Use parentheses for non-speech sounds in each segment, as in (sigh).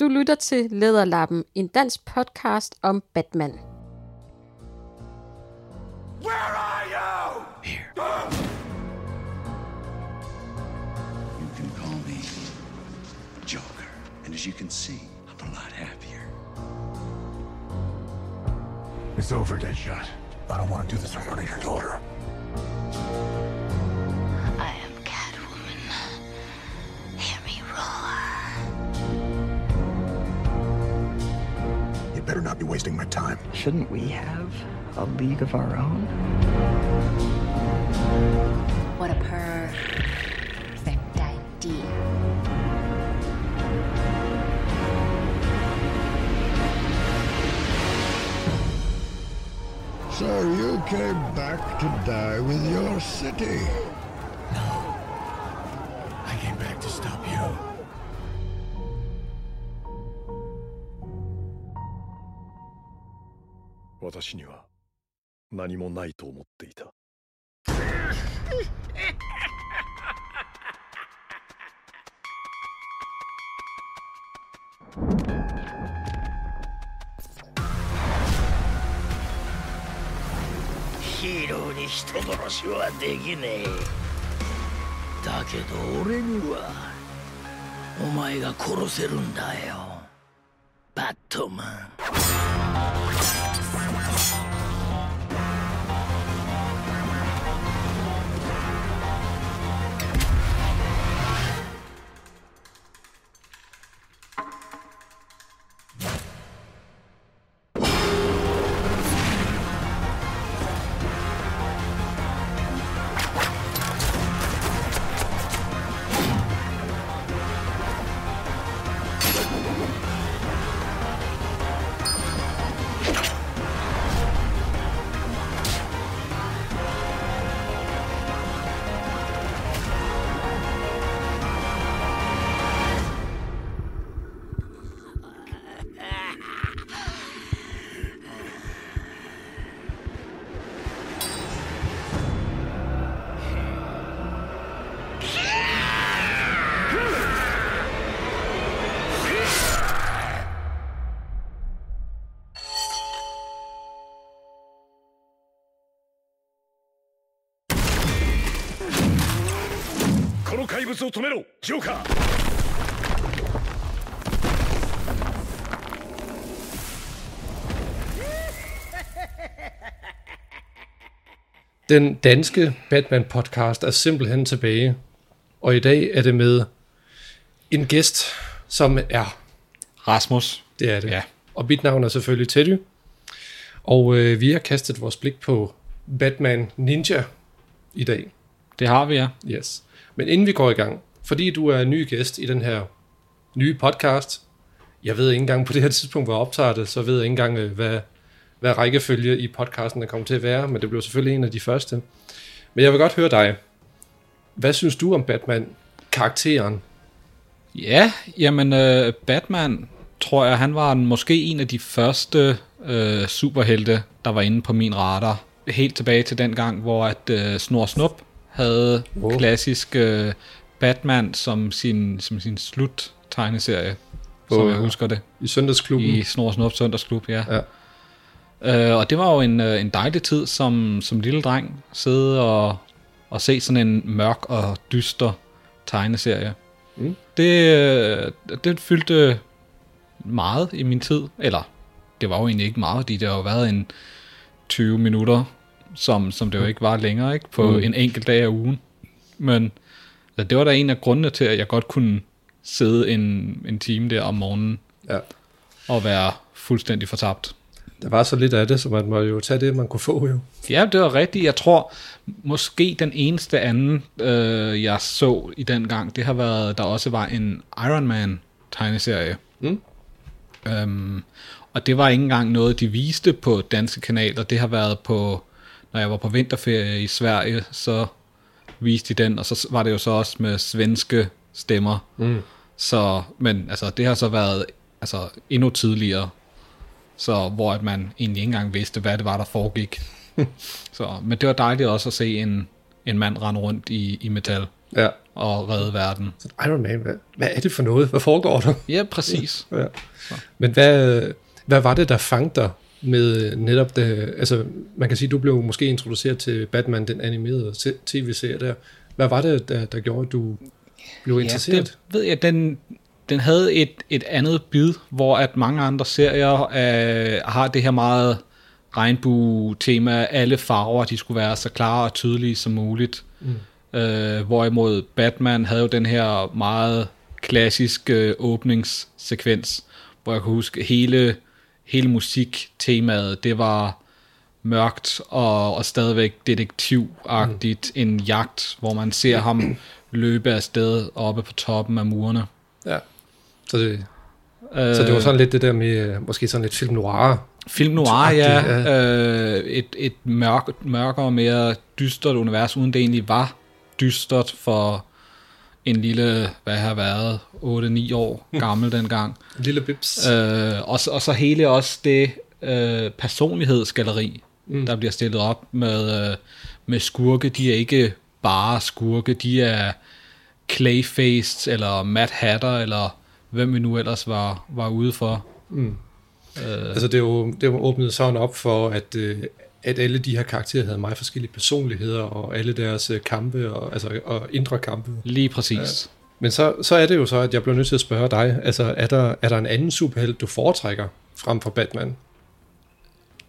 Du lytter til Lederlappen, en dansk podcast om Batman. Where are you? Here. You can call me Joker. And as you can see, I'm a lot happier. It's over, Deadshot. I don't want to do this in front of your daughter. Better not be wasting my time. Shouldn't we have a league of our own? What a perfect idea. So you came back to die with your city. 私には何もないと思っていた。ヒーローに人殺しはできねえ。だけど俺にはお前が殺せるんだよ。バットマン。物を止めろジョーカー Den danske Batman-podcast er simpelthen tilbage, og i dag er det med en gæst, som er, Rasmus. det er det, Ja. og mit navn er selvfølgelig Teddy, og øh, vi har kastet vores blik på Batman Ninja i dag. Det har vi, ja. Yes. Men inden vi går i gang, fordi du er en ny gæst i den her nye podcast, jeg ved ikke engang på det her tidspunkt, hvor jeg optager det, så ved jeg ikke engang, øh, hvad, hvad rækkefølge i podcasten der kommer til at være, men det bliver selvfølgelig en af de første. Men jeg vil godt høre dig. Hvad synes du om Batman-karakteren? Ja, jamen øh, Batman, tror jeg, han var en, måske en af de første øh, superhelte, der var inde på min radar. Helt tilbage til den gang, hvor at øh, Snor Snup havde Wow. klassisk øh, Batman som sin, som sin slut-tegneserie, På, som jeg øh, husker det, I søndagsklubben? i Snor Snup Søndagsklub, ja. Ja. Øh, og det var jo en, øh, en dejlig tid som, som lille dreng, sidde og, og se sådan en mørk og dyster tegneserie. Mm. Det, øh, det fyldte meget i min tid, eller det var jo egentlig ikke meget, fordi det har jo været en 20 minutter, som, som det jo ikke var længere, ikke på Mm. en enkelt dag af ugen. Men altså, det var da en af grundene til, at jeg godt kunne sidde en, en time der om morgenen Ja. og være fuldstændig fortabt. Der var så lidt af det, så man må jo tage det, man kunne få jo. Ja, det var rigtigt. Jeg tror, måske den eneste anden, øh, jeg så i den gang, det har været, der også var en Iron Man tegneserie. Mm. Øhm, og det var ikke engang noget, de viste på danske kanaler. Det har været på, når jeg var på vinterferie i Sverige, så viste de den, og så var det jo så også med svenske stemmer. Mm. Så, men altså, det har så været altså, endnu tidligere, så hvor at man egentlig ikke engang vidste, hvad det var, der foregik. (laughs) så, men det var dejligt også at se en, en mand rende rundt i, i metal Ja. og redde verden. Så Iron Man, hvad, hvad er det for noget? Hvad foregår der? Ja, præcis. Ja. Men hvad, hvad var det, der fangede dig med netop det? Altså, man kan sige, du blev måske introduceret til Batman, den animerede se- tv-serie der. Hvad var det, der, der gjorde, at du blev interesseret? Ja, det ved jeg, den, den havde et, et andet bid, hvor at mange andre serier øh, har det her meget regnbue-tema, alle farver, de skulle være så klare og tydelige som muligt. Mm. Øh, hvorimod Batman havde jo den her meget klassiske øh, åbningssekvens, hvor jeg kan huske hele, hele musiktemaet, det var mørkt og, og stadigvæk detektivagtigt, mm. en jagt, hvor man ser ham løbe afsted oppe på toppen af murene. Ja. Så det, øh, så det var sådan lidt det der med, øh, måske sådan lidt film noir. Film noir, ja. ja. Øh, et et mørk, mørkere, mere dystert univers, uden det egentlig var dystert for en lille, hvad har været, 8-9 år gammel dengang. En lille bips. Øh, og, og så hele også det øh, personlighedsgalleri, mm. der bliver stillet op med, øh, med skurke. De er ikke bare skurke, de er Clayface eller Mad Hatter, eller hvem vi nu ellers var, var ude for. Mm. Øh. Altså det er, jo, det er jo åbnet sådan op for, at, øh, at alle de her karakterer havde meget forskellige personligheder, og alle deres øh, kampe, og, altså, og indre kampe. Lige præcis. Ja. Men så, så er det jo så, at jeg bliver nødt til at spørge dig, altså er der, er der en anden superhelt, du foretrækker frem for Batman?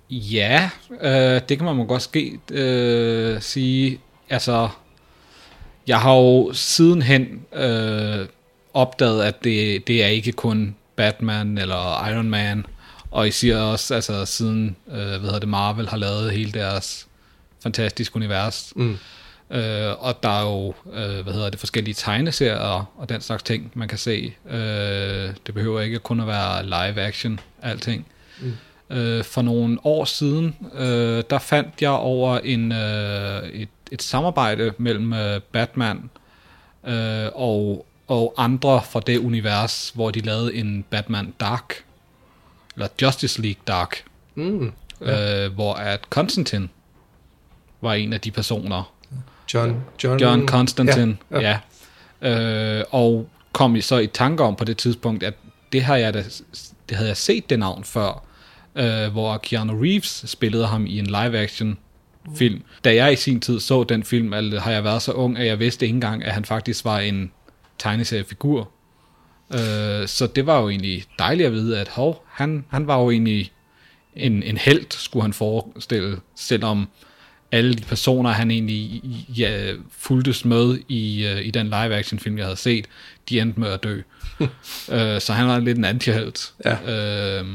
Ja, øh, det kan man godt ske øh, sige. Altså, jeg har jo sidenhen øh, opdaget, at det, det er ikke kun Batman eller Iron Man, og I siger også, altså siden øh, hvad hedder det, Marvel har lavet hele deres fantastiske univers. Mm. Øh, og der er jo, øh, hvad hedder det, forskellige tegneserier og, og den slags ting, man kan se. Øh, det behøver ikke kun at være live action, alting. Mm. Øh, for nogle år siden, øh, der fandt jeg over en, øh, et, et samarbejde mellem øh, Batman øh, og, og andre fra det univers, hvor de lavede en Batman Dark, eller Justice League Dark, mm, ja. øh, hvor at Constantine var en af de personer. John, John, John Constantine, ja. ja. ja. Øh, og kom I så i tanke om på det tidspunkt, at det, har jeg da, det havde jeg set det navn før, øh, hvor Keanu Reeves spillede ham i en live-action film. Da jeg i sin tid så den film, altså, har jeg været så ung, at jeg vidste ikke engang, at han faktisk var en tegneseriefigur. Øh, så det var jo egentlig dejligt at vide, at hov, han, han var jo egentlig en, en held, skulle han forestille, selvom alle de personer, han egentlig ja, fuldtes med i, uh, i den live-action film, jeg havde set, de endte med at dø. uh, (laughs) så han var lidt en antihelt. Ja. Uh,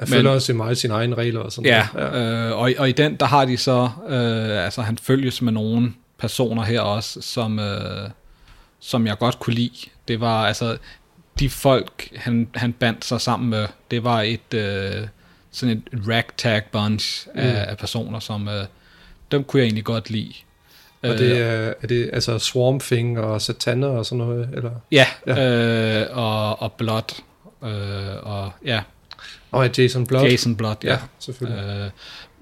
jeg følger også meget sine egne regler og sådan ja, noget. Ja, øh, og, og i den, der har de så, øh, altså han følges med nogle personer her også, som, øh, som jeg godt kunne lide. Det var altså, de folk, han, han bandt sig sammen med, det var et, øh, sådan et ragtag bunch mm. af, af personer, som, øh, dem kunne jeg egentlig godt lide. Og det er, er det altså Swarm Thing og Satana og sådan noget? Eller? Ja, ja. Øh, og, og Blood, øh, og ja, og Jason Blood. Jason Blood, ja. ja selvfølgelig.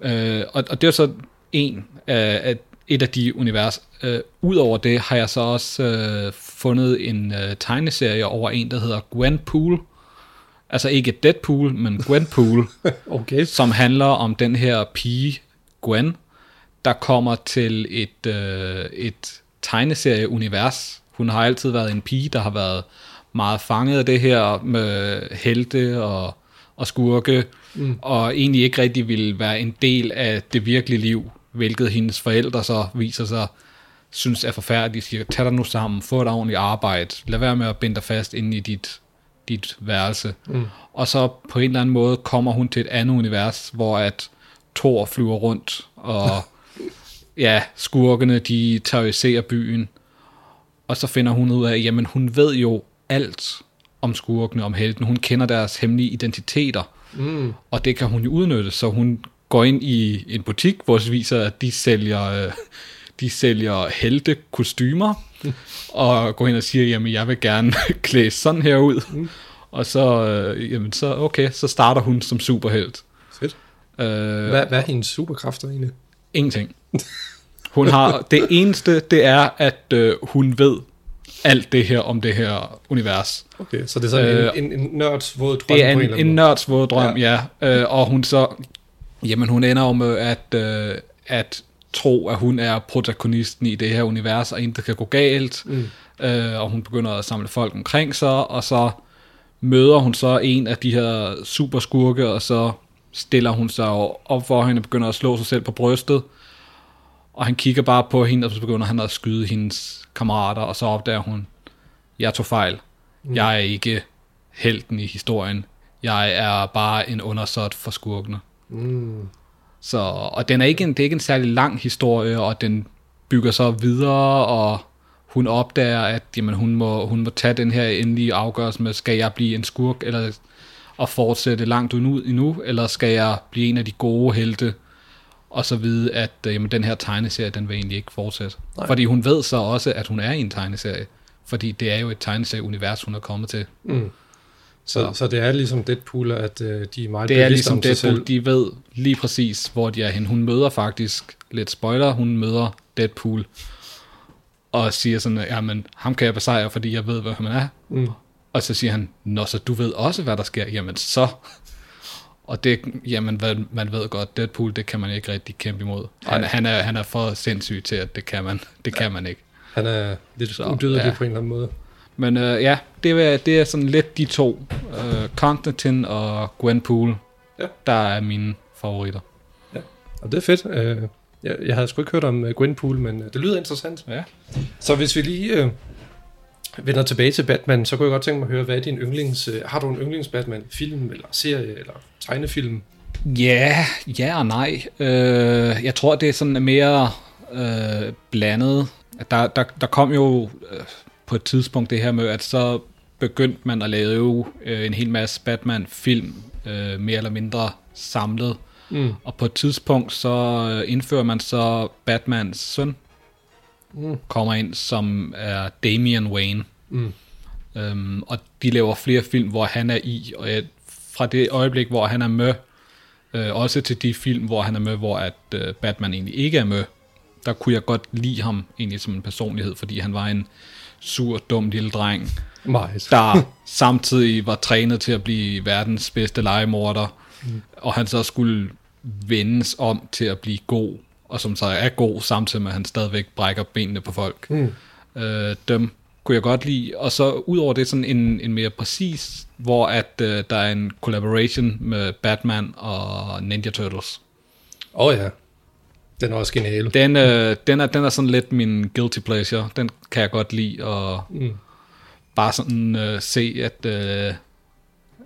Øh, øh, og, og det er så en af et af de univers. Øh, Udover det har jeg så også øh, fundet en øh, tegneserie over en, der hedder Gwenpool. Altså ikke Deadpool, men Gwenpool. (laughs) okay. Som handler om den her pige, Gwen, der kommer til et, øh, et tegneserieunivers. Hun har altid været en pige, der har været meget fanget af det her med helte og og skurke, mm. og egentlig ikke rigtig ville være en del af det virkelige liv, hvilket hendes forældre så viser sig synes er forfærdeligt. De siger, tag dig nu sammen, få et ordentligt arbejde, lad være med at binde dig fast inde i dit, dit værelse. Mm. Og så på en eller anden måde kommer hun til et andet univers, hvor at Thor flyver rundt, og (laughs) ja, skurkene, de terroriserer byen. Og så finder hun ud af, jamen hun ved jo alt om skurkene, om helten. Hun kender deres hemmelige identiteter, mm. og det kan hun jo udnytte, så hun går ind i en butik, hvor det viser, at de sælger, øh, de sælger helte kostymer, mm. (laughs) og går ind og siger, jamen jeg vil gerne (laughs) klæde sådan her ud. Mm. Og så, øh, jamen så, okay, så starter hun som superhelt. Fedt. Øh, hvad, hvad er hendes superkræfter egentlig? Ingenting. Hun har, det eneste, det er, at øh, hun ved alt det her om det her univers. Okay, så det er sådan Øh, en, en, en nørds våd drøm Det er en, en anden nørds våde drøm, ja. ja. Øh, og hun så, jamen hun ender jo med at, øh, at tro, at hun er protagonisten i det her univers, og intet kan gå galt. Mm. Øh, og hun begynder at samle folk omkring sig, og så møder hun så en af de her superskurke, og så stiller hun sig op for hende og begynder at slå sig selv på brystet. Og han kigger bare på hende, og så begynder han at skyde hendes kammerater, og så opdager hun, jeg tog fejl. Mm. Jeg er ikke helten i historien. Jeg er bare en undersåt for skurkene. Mm. Så, og den er ikke en, det er ikke en særlig lang historie, og den bygger så videre, og hun opdager, at jamen, hun, må, hun må tage den her endelige afgørelse med, skal jeg blive en skurk, eller og fortsætte langt ud endnu, eller skal jeg blive en af de gode helte, og så vide, at øh, jamen, den her tegneserie, den vil egentlig ikke fortsætte. Nej. Fordi hun ved så også, at hun er i en tegneserie, fordi det er jo et tegneserie-univers, hun er kommet til. Mm. Så, så det er ligesom Deadpool, at øh, de er meget Det er ligesom om Deadpool, selv. de ved lige præcis, hvor de er hen. Hun møder faktisk, lidt spoiler, hun møder Deadpool, og siger sådan, jamen, ham kan jeg besejre, fordi jeg ved, hvad han er. Mm. Og så siger han, nå, så du ved også, hvad der sker. Jamen, så... Og det, jamen, hvad, man ved godt, Deadpool, det kan man ikke rigtig kæmpe imod. Han, Nej. han, er, han er for sindssyg til, at det kan man, det kan man ikke. Han er lidt Så, udødelig ja. på en eller anden måde. Men øh, ja, det er, det er sådan lidt de to. Øh, Constantine og Gwenpool, Ja. der er mine favoritter. Og det er fedt. Øh, jeg, jeg havde sgu ikke hørt om øh, Gwenpool, men øh, det lyder interessant. Ja. Så hvis vi lige øh, vender tilbage til Batman, så kunne jeg godt tænke mig at høre, hvad er din yndlings... Øh, har du en yndlings Batman-film, eller serie, eller tegnefilm? Ja, ja og nej. Øh, jeg tror, det er sådan mere øh, blandet. Der, der, der kom jo øh, på et tidspunkt det her med, at så begyndte man at lave øh, en hel masse Batman-film, øh, mere eller mindre samlet. Mm. Og på et tidspunkt så øh, indfører man så Batmans søn, Mm. kommer ind, som er Damian Wayne. Mm. Øhm, og de laver flere film, hvor han er i, og jeg, fra det øjeblik, hvor han er med, øh, også til de film, hvor han er med, hvor at øh, Batman egentlig ikke er med, der kunne jeg godt lide ham egentlig som en personlighed, fordi han var en sur, dum lille dreng, Meget. der (laughs) samtidig var trænet til at blive verdens bedste legemorder, mm. og han så skulle vendes om til at blive god, og som så er god, samtidig med at han stadigvæk brækker benene på folk. Mm. Øh, dem kunne jeg godt lide. Og så ud over det sådan en, en mere præcis, hvor at øh, der er en collaboration med Batman og Ninja Turtles. Åh oh, ja. Den er også genial. Den, øh, den, er, den er sådan lidt min guilty pleasure. Den kan jeg godt lide, og Mm. bare sådan øh, se, at øh,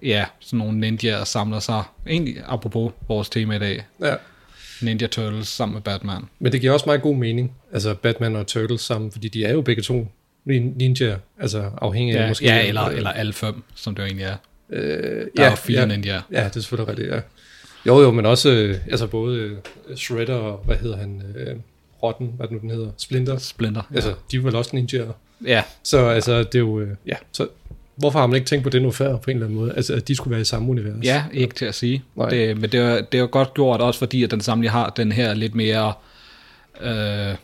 ja, sådan nogle ninjaer samler sig. Egentlig apropos vores tema i dag. Ja. Ninja Turtles sammen med Batman. Men det giver også meget god mening. Altså Batman og Turtles sammen, fordi de er jo begge to nin- ninja, altså afhængig af Ja, måske. ja eller, eller alle fem, som det jo egentlig er. Øh, Der er jo fire ninjaer. Ja, det er selvfølgelig rigtigt, ja. Jo, jo, men også, øh, altså både øh, Shredder og, hvad hedder han, øh, Rotten, hvad det nu den hedder, Splinter. Splinter, ja. Altså, de er vel også ninjaer. Ja. Så altså, det er jo, øh, ja, så hvorfor har man ikke tænkt på det nu før, på en eller anden måde? Altså, at de skulle være i samme univers. Ja, ikke til at sige. Nej. Det, men det er, det er jo godt gjort også, fordi at den samling har den her lidt mere øh,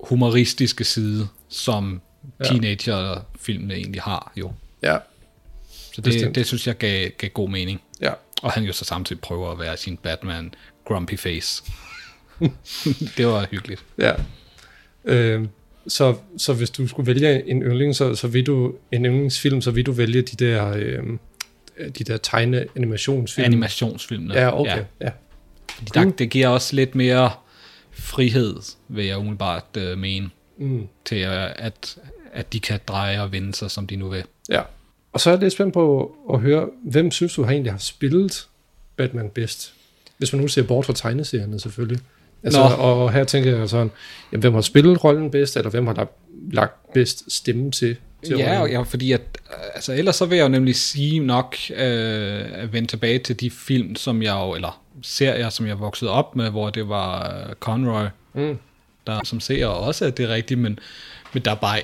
humoristiske side, som Ja. teenager-filmene egentlig har jo. Ja. Så det, Bestemt. det synes jeg gav, gav god mening. Og han jo så samtidig prøver at være sin Batman grumpy face. (laughs) det var hyggeligt. Ja. Øh, så, så hvis du skulle vælge en yndling, så, så vil du en yndlingsfilm, så vil du vælge de der, øh, de der tegne animationsfilm. Animationsfilmene. Ja, okay. Ja. ja. Fordi der, det giver også lidt mere frihed, vil jeg umiddelbart øh, mene, Mm. til at, at de kan dreje og vende sig, som de nu vil. Ja. Og så er jeg lidt spændt på at høre, hvem synes du har egentlig har spillet Batman bedst? Hvis man nu ser bort fra tegneserierne selvfølgelig. Altså, Nå. og her tænker jeg sådan, jamen, hvem har spillet rollen bedst, eller hvem har lagt, lagt bedst stemme til, til Ja, rollen? ja, fordi at, altså ellers så vil jeg jo nemlig sige nok øh, at vende tilbage til de film, som jeg jo, eller serier, som jeg voksede op med, hvor det var øh, Conroy, Mm. der som ser også, at det er rigtigt, men, men der er bare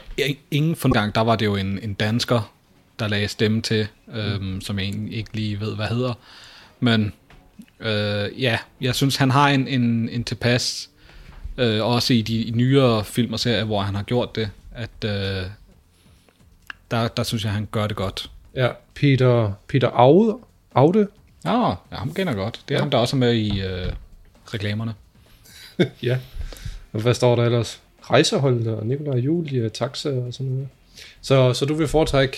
ingen forgang, der var det jo en, en dansker, der lagde stemme til, øhm, som jeg egentlig ikke lige ved, hvad hedder. Men øh, ja, jeg synes, han har en, en, en tilpas Øh, også i de nyere film og serier, hvor han har gjort det, at øh, der, der synes jeg, han gør det godt. Ja, Peter, Peter Aude, Aude, Ja, ja ham kender godt. Det er ja. ham, der også er med i øh, reklamerne. (laughs) ja. Og hvad står der ellers? Rejseholdet og Nikolaj Julie, Taxa og sådan noget. Så, så du vil foretrække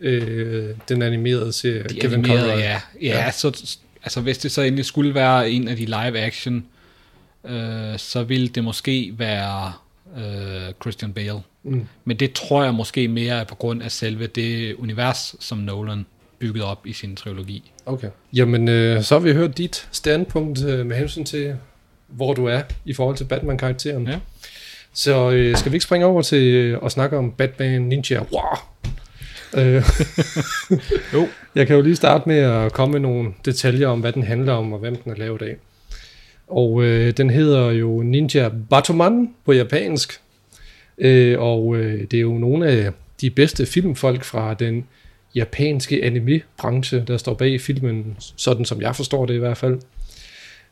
øh, den animerede serie, De Kevin animerede, Conroy? ja. ja, ja. Så, altså hvis det så endelig skulle være en af de live action, øh, så ville det måske være øh, Christian Bale. Mm. Men det tror jeg måske mere er på grund af selve det univers, som Nolan byggede op i sin trilogi. Okay. Jamen, øh, så har vi hørt dit standpunkt øh, med hensyn til, hvor du er i forhold til Batman-karakteren. Ja. Så øh, skal vi ikke springe over til øh, at snakke om Batman Ninja? Wow! Øh, (laughs) jo. Jeg kan jo lige starte med at komme med nogle detaljer om, hvad den handler om, og hvem den er lavet af. Og øh, den hedder jo Ninja Batoman på japansk. Øh, og øh, det er jo nogle af de bedste filmfolk fra den japanske anime-branche, der står bag filmen, sådan som jeg forstår det i hvert fald.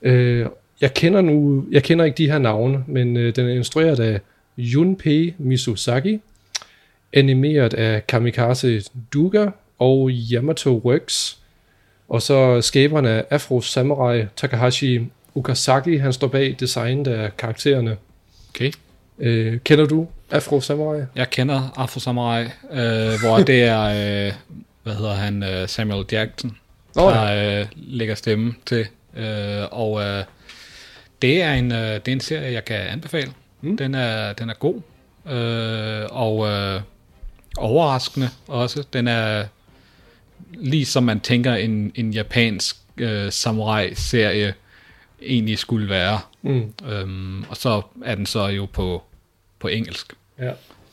Øh, jeg kender nu, jeg kender ikke de her navne, men øh, den er instrueret af Junpei Misuzaki, animeret af Kamikaze Duga og Yamato Works, og så skaberne af Afro Samurai Takahashi Okazaki, han står bag designet af karaktererne. Okay. Øh, kender du Afro Samurai? Jeg kender Afro Samurai, øh, hvor det er, øh, hvad hedder han, øh, Samuel Jackson, Nå, der øh, lægger stemme til. Øh, og øh, det, er en, øh, det er en serie, jeg kan anbefale. Mm. Den, er, den er god. Øh, og øh, overraskende også. Den er lige som man tænker en, en japansk øh, samurai-serie egentlig skulle være. Mm. Øhm, og så er den så jo på, på engelsk. Ja.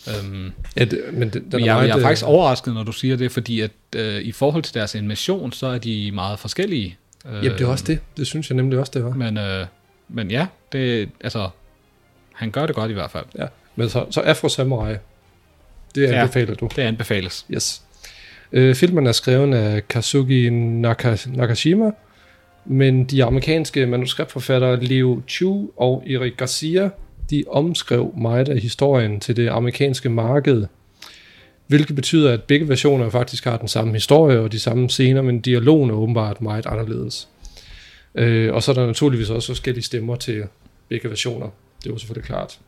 Øhm, Ja, det, men den, den er jeg, meget, jeg er øh, faktisk overrasket, når du siger det, fordi at øh, i forhold til deres animation, så er de meget forskellige. Øh, Jamen, det er også det. Det synes jeg nemlig også, det var. Men, øh, men ja, det, altså, han gør det godt i hvert fald. Ja. Men så, så Afro Samurai, det anbefaler ja, du. Det anbefales. Yes. Øh, filmen er skrevet af Kazuki Naka, Nakashima, men de amerikanske manuskriptforfattere Leo Chu og Eric Garcia, de omskrev meget af historien til det amerikanske marked, hvilket betyder, at begge versioner faktisk har den samme historie og de samme scener, men dialogen er åbenbart meget anderledes. Øh, og så er der naturligvis også forskellige stemmer til begge versioner. Det er jo selvfølgelig klart.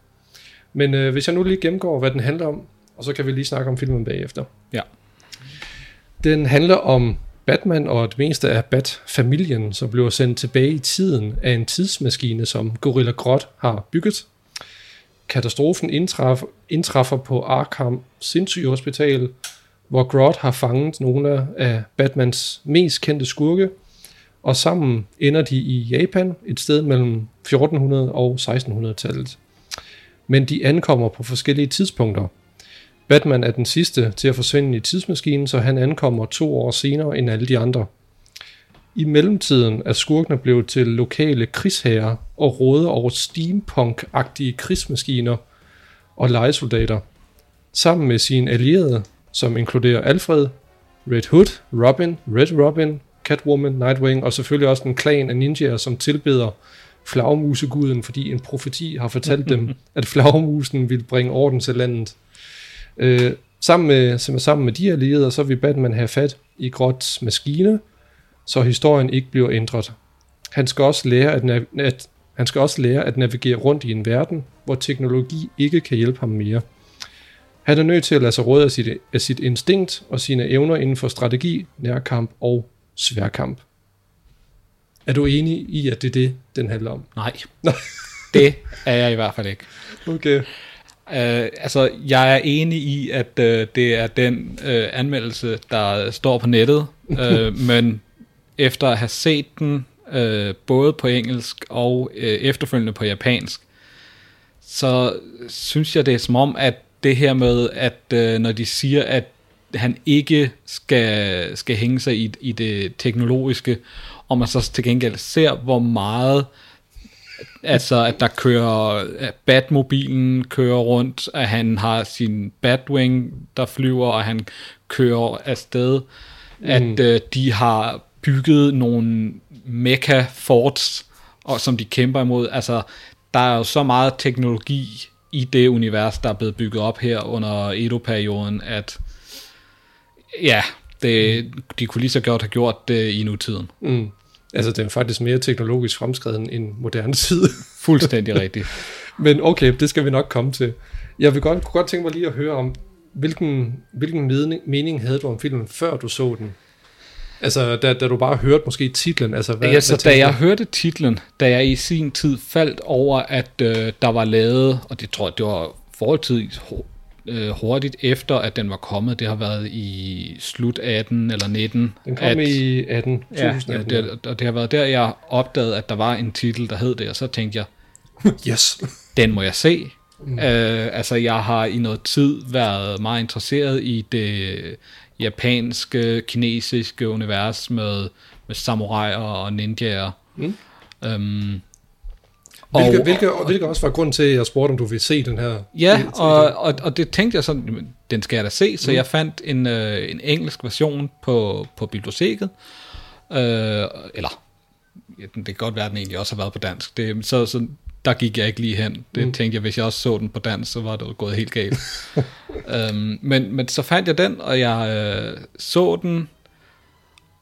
Men øh, hvis jeg nu lige gennemgår, hvad den handler om, og så kan vi lige snakke om filmen bagefter. Ja. Den handler om Batman og det meste af Bat-familien, som bliver sendt tilbage i tiden af en tidsmaskine, som Gorilla Grodd har bygget. Katastrofen indtræffer, indtræffer på Arkham Sindssygehospital, hvor Grodd har fanget nogle af Batmans mest kendte skurke, og sammen ender de i Japan, et sted mellem 1400 og 1600-tallet. Men de ankommer på forskellige tidspunkter. Batman er den sidste til at forsvinde i tidsmaskinen, så han ankommer to år senere end alle de andre. I mellemtiden er skurkene blevet til lokale krigsherrer og råder over steampunk-agtige krigsmaskiner og legesoldater. Sammen med sine allierede, som inkluderer Alfred, Red Hood, Robin, Red Robin, Catwoman, Nightwing og selvfølgelig også en klan af ninjaer, som tilbeder flagmuseguden, fordi en profeti har fortalt dem, (laughs) at flagmusen vil bringe orden til landet. Øh, sammen, med, sammen med de allierede, så vil Batman have fat i Grots maskine, så historien ikke bliver ændret. Han skal også lære at, at han skal også lære at navigere rundt i en verden, hvor teknologi ikke kan hjælpe ham mere. Han er nødt til at lade sig råde af sit, af sit instinkt og sine evner inden for strategi, nærkamp og sværkamp. Er du enig i, at det er det, den handler om? Nej, (laughs) det er jeg i hvert fald ikke. Okay. Uh, altså, jeg er enig i, at uh, det er den uh, anmeldelse, der står på nettet, uh, (laughs) men efter at have set den uh, både på engelsk og uh, efterfølgende på japansk, så synes jeg, det er som om, at det her med, at uh, når de siger, at han ikke skal, skal hænge sig i, i det teknologiske, og man så til gengæld ser, hvor meget altså at der kører at Batmobilen kører rundt, at han har sin Batwing der flyver, og han kører afsted, mm. at øh, de har bygget nogle mecha forts, og som de kæmper imod. Altså der er jo så meget teknologi i det univers, der er blevet bygget op her under Edo-perioden, at ja, det, de kunne lige så godt have gjort det i nutiden. Mm. Altså, den er faktisk mere teknologisk fremskreden end moderne tid. (laughs) Fuldstændig rigtigt. Men okay, det skal vi nok komme til. Jeg vil godt, kunne godt tænke mig lige at høre om, hvilken, hvilken mening, mening havde du om filmen, før du så den? Altså, da, da du bare hørte måske titlen, altså hvad, Ja, så hvad da jeg hørte titlen, da jeg i sin tid faldt over, at øh, der var lavet, og det tror jeg, det var forholdsvis hu- øh, hurtigt efter, at den var kommet, det har været i slut 18 eller 19. Den kom at, i 18, Ja, 2018, ja det, og det har været der, jeg opdagede, at der var en titel, der hed det, og så tænkte jeg, (laughs) Yes. den må jeg se. Mm. Mm. Øh, altså, jeg har i noget tid været meget interesseret i det japanske, kinesiske univers med, med samuraier og ninjaer. Mm. Øhm, Hvilke, hvilke, hvilke også var grund til, at jeg spurgte, om du ville se den her? Ja, og, og, og det tænkte jeg sådan, den skal jeg da se, så Mm. jeg fandt en, øh, en engelsk version på, på biblioteket, øh, eller ja, den- det kan godt være, at den egentlig også har været på dansk, det, så, så der gik jeg ikke lige hen. Det Mm. mm. tænkte jeg, hvis jeg også så den på dansk, så var det jo gået helt galt. (laughs) øhm, men, men så fandt jeg den, og jeg øh, så den,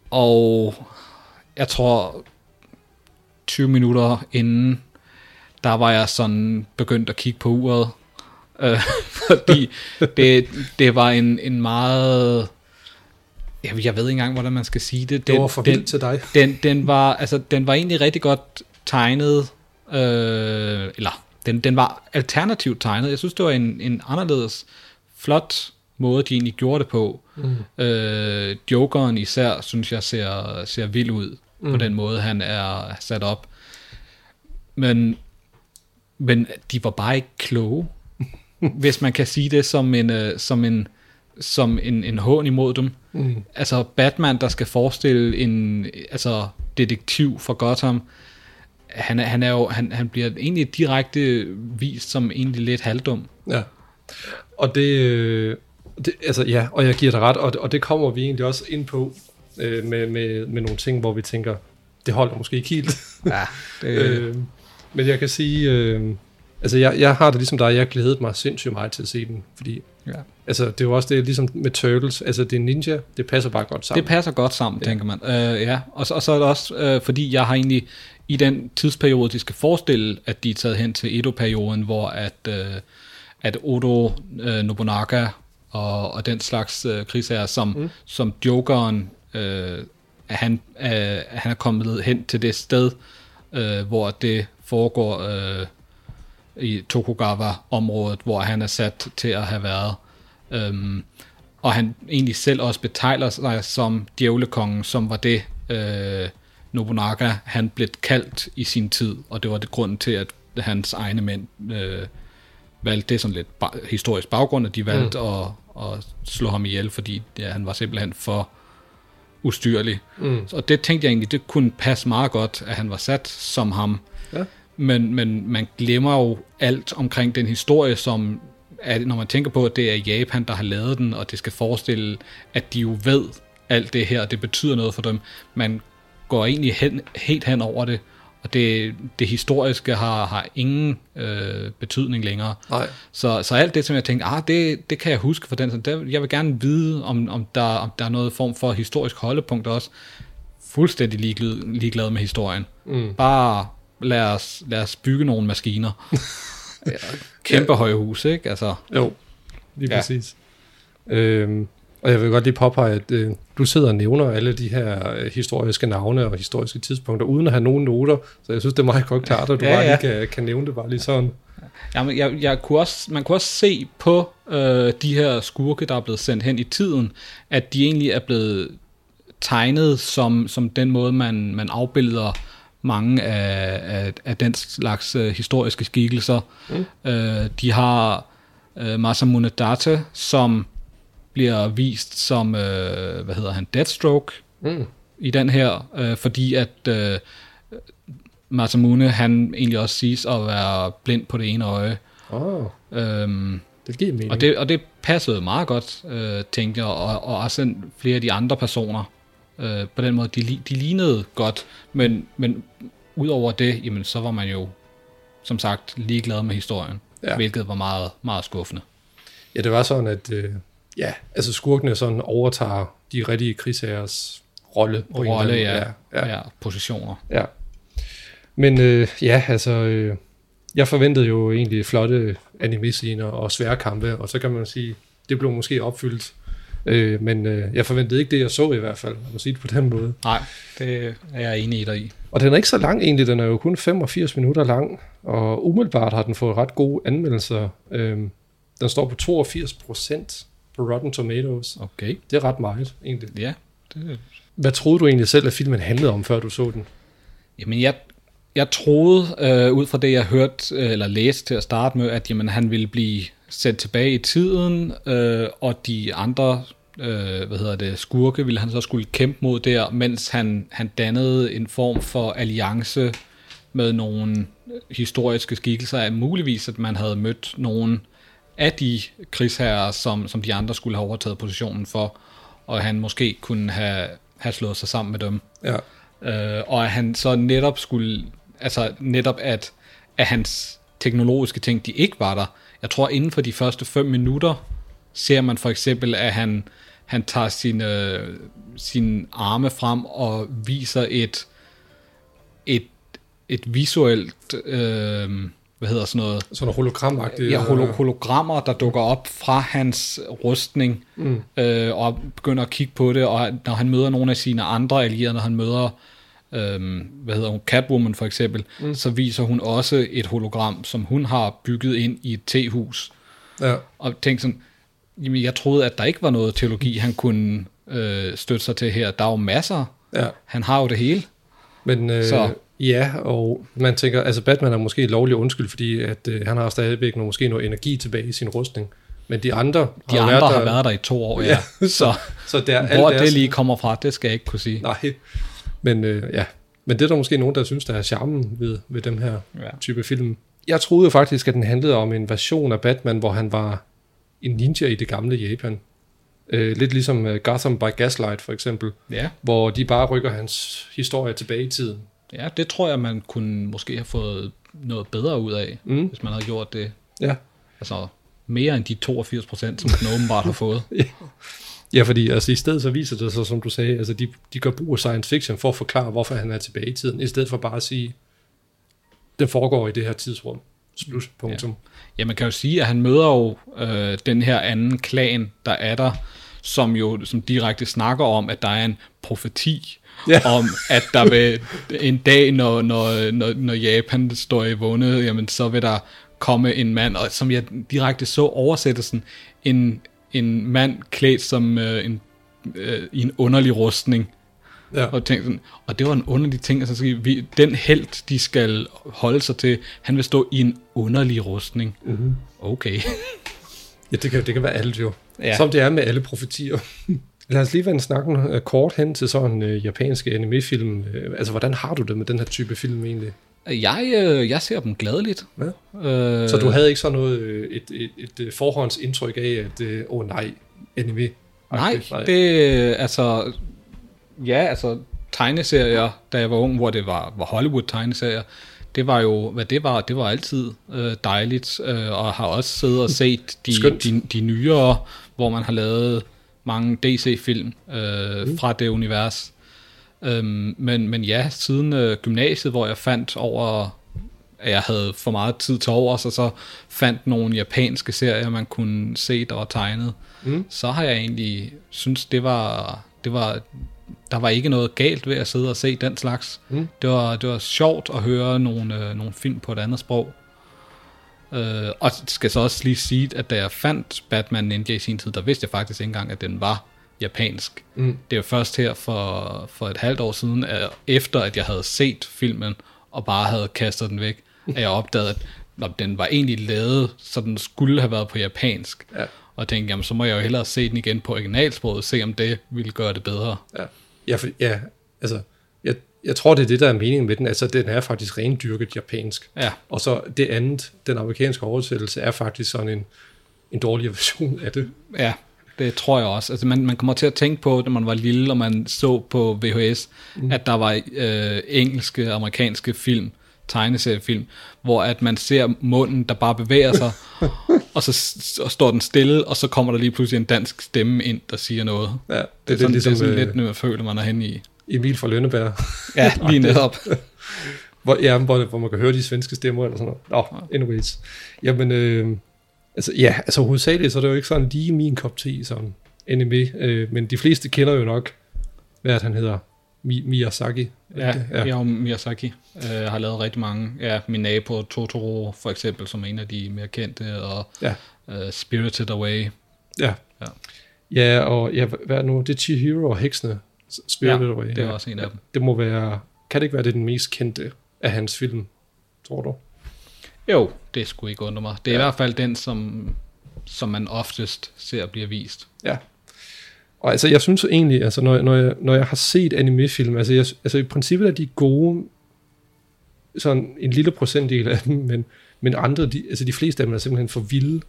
og jeg tror 20 minutter inden, der var jeg sådan begyndt at kigge på uret, øh, (laughs) fordi det, det var en, en meget... Jeg, jeg ved ikke engang, hvordan man skal sige det. Det var for vildt til dig. Den, den, var, altså, den var egentlig rigtig godt tegnet, øh, eller den, den var alternativt tegnet. Jeg synes, det var en, en anderledes flot måde, de egentlig gjorde det på. Mm. Øh, Jokeren især, synes jeg, ser, ser vild ud mm. på den måde, han er sat op. Men, men de var bare ikke kloge, hvis man kan sige det som en, øh, som en, som en, en hån imod dem. Mm. Altså Batman, der skal forestille en altså detektiv for Gotham, han, er, han, er jo, han, han bliver egentlig direkte vist som egentlig lidt halvdum. Ja. Og det, øh, det, altså ja, og jeg giver dig ret, og, og det kommer vi egentlig også ind på øh, med, med, med nogle ting, hvor vi tænker, det holder måske ikke helt. Ja, det- (laughs) øh, men jeg kan sige, øh, altså jeg, jeg har det ligesom dig, jeg glædede mig sindssygt meget til at se den, fordi Ja. altså det er jo også det, ligesom med Turtles, altså det er ninja, det passer bare godt sammen. Det passer godt sammen, ja. tænker man. Øh, ja, og så, og så er det også, øh, fordi jeg har egentlig i den tidsperiode, de skal forestille, at de er taget hen til Edo-perioden, hvor at, øh, at Odo øh, Nobunaga og, og den slags øh, krigsherrer, som, mm. som Jokeren, øh, at han, øh, han er kommet hen til det sted, øh, hvor det foregår øh, i Tokugawa-området, hvor han er sat til at have været. Øhm, og han egentlig selv også betegner sig som djævlekongen, som var det øh, Nobunaga, han blev kaldt i sin tid, og det var det grund til, at hans egne mænd øh, valgte det sådan lidt ba- historisk baggrund, at de valgte mm. at, at slå ham ihjel, fordi ja, han var simpelthen for ustyrlig. Mm. Og det tænkte jeg egentlig, det kunne passe meget godt, at han var sat som ham. Ja. Men, men man glemmer jo alt omkring den historie, som at når man tænker på, at det er Japan, der har lavet den, og det skal forestille, at de jo ved alt det her, og det betyder noget for dem. Man går egentlig hen, helt hen over det, og det, det historiske har, har ingen øh, betydning længere. Nej. Så, så alt det, som jeg tænkte, ah, det, det kan jeg huske for den, så der, jeg vil gerne vide, om, om, der, om der er noget form for historisk holdepunkt også. Fuldstændig ligeglad, ligeglad med historien. Mm. Bare lad os, lad os bygge nogle maskiner. (laughs) Ja, Kæmpe høje huse, ikke? Altså, Jo, lige Ja. ja. præcis. Øhm, og jeg vil godt lige påpege, at øh, du sidder og nævner alle de her øh, historiske navne og historiske tidspunkter, uden at have nogen noter, så jeg synes, det er meget godt klart, at du Ja, ja, bare ja. lige kan, kan nævne det bare lige sådan. Jamen, jeg, jeg kunne også, man kunne også se på øh, de her skurke, der er blevet sendt hen i tiden, at de egentlig er blevet tegnet som, som den måde, man, man afbilder mange af, af, af den slags øh, historiske skikkelser. Mm. Øh, de har øh, Masamune Date, som bliver vist som, øh, hvad hedder han, Deathstroke Mm. i den her, øh, fordi at øh, Masamune, han egentlig også siges at være blind på det ene øje. Oh, Øhm, det giver mening. og, det, og det passede meget godt, øh, tænkte jeg, og, og også flere af de andre personer. Øh, på den måde, de, de lignede godt, men, men udover det, jamen, så var man jo som sagt ligeglad med historien, Ja. hvilket var meget, meget skuffende. Ja, det var sådan, at øh, ja, altså skurkene sådan overtager de rigtige krigsherres rolle. på Rolle, ja, ja. ja. ja, positioner. ja. Men øh, ja, altså, øh, jeg forventede jo egentlig flotte anime-scener og svære kampe, og så kan man sige, det blev måske opfyldt. Øh, men øh, jeg forventede ikke det, jeg så i hvert fald, at sige det på den måde. Nej, det er jeg enig i dig i. Og den er ikke så lang egentlig, den er jo kun 85 minutter lang, og umiddelbart har den fået ret gode anmeldelser. Øhm, den står på 82 procent på Rotten Tomatoes. Okay. Det er ret meget, egentlig. Ja, det, Hvad troede du egentlig selv, at filmen handlede om, før du så den? Jamen, jeg, jeg troede, øh, ud fra det, jeg hørte øh, eller læste til at starte med, at jamen, han ville blive sendt tilbage i tiden, øh, og de andre øh, hvad hedder det, skurke ville han så skulle kæmpe mod der, mens han, han dannede en form for alliance med nogle historiske skikkelser af muligvis, at man havde mødt nogle af de krigsherrer, som, som de andre skulle have overtaget positionen for, og han måske kunne have, have slået sig sammen med dem. Ja. Øh, og at han så netop skulle, altså netop at, at hans teknologiske ting, de ikke var der. Jeg tror, inden for de første fem minutter, ser man for eksempel, at han, han tager sine, sine arme frem og viser et, et, et visuelt, øh, hvad hedder sådan noget? Sådan noget hologramagtigt. Ja, holo- hologrammer, der dukker op fra hans rustning, Mm. øh, og begynder at kigge på det, og når han møder nogle af sine andre allierede, når han møder, øh, hvad hedder hun, Catwoman for eksempel, Mm. så viser hun også et hologram, som hun har bygget ind i et tehus. Ja. Og tænkte sådan, jamen jeg troede, at der ikke var noget teologi, han kunne øh, støtte sig til her. Der er jo masser. Ja. Han har jo det hele. Men øh, Så. ja, og man tænker, altså Batman er måske lovlig undskyld, fordi at, øh, han har stadigvæk noget, måske noget energi tilbage i sin rustning. Men de andre, De har andre været har været der i to år, ja. (laughs) Ja, så, så der, alt hvor deres- det lige kommer fra, det skal jeg ikke kunne sige. Nej, men øh, ja. Men det er der måske nogen, der synes, der er charmen ved, ved dem her Ja. type film. Jeg troede jo faktisk, at den handlede om en version af Batman, hvor han var en ninja i det gamle Japan. Øh, lidt ligesom øh, Gotham by Gaslight for eksempel, Ja. hvor de bare rykker hans historie tilbage i tiden. Ja, det tror jeg, man kunne måske have fået noget bedre ud af, Mm. hvis man havde gjort det. Ja. Altså mere end de 82 procent, som den åbenbart har fået. (laughs) Ja, fordi altså, i stedet så viser det sig, som du sagde, altså de, de gør brug af science fiction for at forklare, hvorfor han er tilbage i tiden, i stedet for bare at sige, den foregår i det her tidsrum. Slut, punktum. Ja. Ja, man kan jo sige, at han møder jo øh, den her anden klan, der er der, som jo som direkte snakker om, at der er en profeti Ja. ja. (laughs) om, at der vil en dag, når, når, når, når Japan står i vundet, jamen så vil der komme en mand, og som jeg direkte så oversættelsen, en, en mand klædt som øh, en, øh, i en underlig rustning. Ja. Og, tænkte sådan, og det var en underlig ting, altså så vi, den held, de skal holde sig til, han vil stå i en underlig rustning. Mhm. Okay. (laughs) Ja, det kan, det kan være alt jo. Ja. Som det er med alle profetier. (laughs) Lad os lige vende snakken øh, kort hen til sådan en øh, japanske anime-film. Øh, altså, hvordan har du det med den her type film egentlig? Jeg, øh, jeg ser dem gladeligt. Ja. Øh, Så du havde ikke sådan noget, øh, et, et, et, et forhåndsindtryk af, at øh, åh oh, nej, anime? Nej, det altså... Ja, altså tegneserier, da jeg var ung, hvor det var, var Hollywood-tegneserier, det var jo, hvad det var, det var altid øh, dejligt, øh, og har også siddet og set (laughs) de, Skønt. de, de nyere, hvor man har lavet mange DC-film øh, mm. fra det univers. Øhm, men, men ja, siden øh, gymnasiet, hvor jeg fandt over, at jeg havde for meget tid til over, så så fandt nogle japanske serier, man kunne se, der var tegnet, Mm. så har jeg egentlig synes det var, det var, der var ikke noget galt ved at sidde og se den slags. Mm. Det, var, det var sjovt at høre nogle, øh, nogle film på et andet sprog. Øh, og skal så også lige sige, at da jeg fandt Batman Ninja i sin tid, der vidste jeg faktisk ikke engang, at den var japansk. Mm. Det er jo først her for, for et halvt år siden, at efter at jeg havde set filmen, og bare havde kastet den væk, at jeg opdagede, at nå, den var egentlig lavet, så den skulle have været på japansk. Ja. Og tænkte, jamen så må jeg jo hellere se den igen på originalsproget, se om det ville gøre det bedre. Ja, ja, for, ja altså, jeg, jeg tror, det er det, der er meningen med den. Altså, den er faktisk rendyrket japansk. Ja. Og så det andet, den amerikanske oversættelse, er faktisk sådan en, en dårlig version af det. Ja, det tror jeg også. Altså man, man kommer til at tænke på, da man var lille, og man så på VHS, mm. at der var øh, engelske, amerikanske film, tegneseriefilm, hvor at man ser munden, der bare bevæger sig, (laughs) og så og står den stille, og så kommer der lige pludselig en dansk stemme ind, der siger noget. Ja, det, Det, det er sådan, ligesom det er sådan øh, lidt, nu jeg føler, man er henne i. Emil fra Lønneberg. (laughs) Ja, lige (laughs) netop. hvor, ja, hvor, hvor man kan høre de svenske stemmer eller sådan noget. Nå, anyways. Jamen, øh, altså, ja, altså hovedsageligt, så er det jo ikke sådan lige min kop te, sådan anime, øh, men de fleste kender jo nok, hvad han hedder, Mi- Miyazaki. Ja, ja. ja. Miyazaki øh, har lavet rigtig mange. Ja, min nabo Totoro for eksempel, som er en af de mere kendte, og Ja. øh, Spirited Away. Ja. Ja. Ja, og ja, hvad er det nu? Det er Chihiro og Heksene. Spirited Ja, Away. det er også en af dem. Det må være, kan det ikke være det den mest kendte af hans film, tror du? Jo, det skulle ikke undre mig. Det er ja. I hvert fald den, som, som man oftest ser bliver vist. Ja. Og altså, jeg synes egentlig, altså, når, når, jeg, når jeg har set animefilm, altså, jeg, altså i princippet er de gode, sådan en lille procentdel af dem, men, men andre, de, altså de fleste af dem er simpelthen for vilde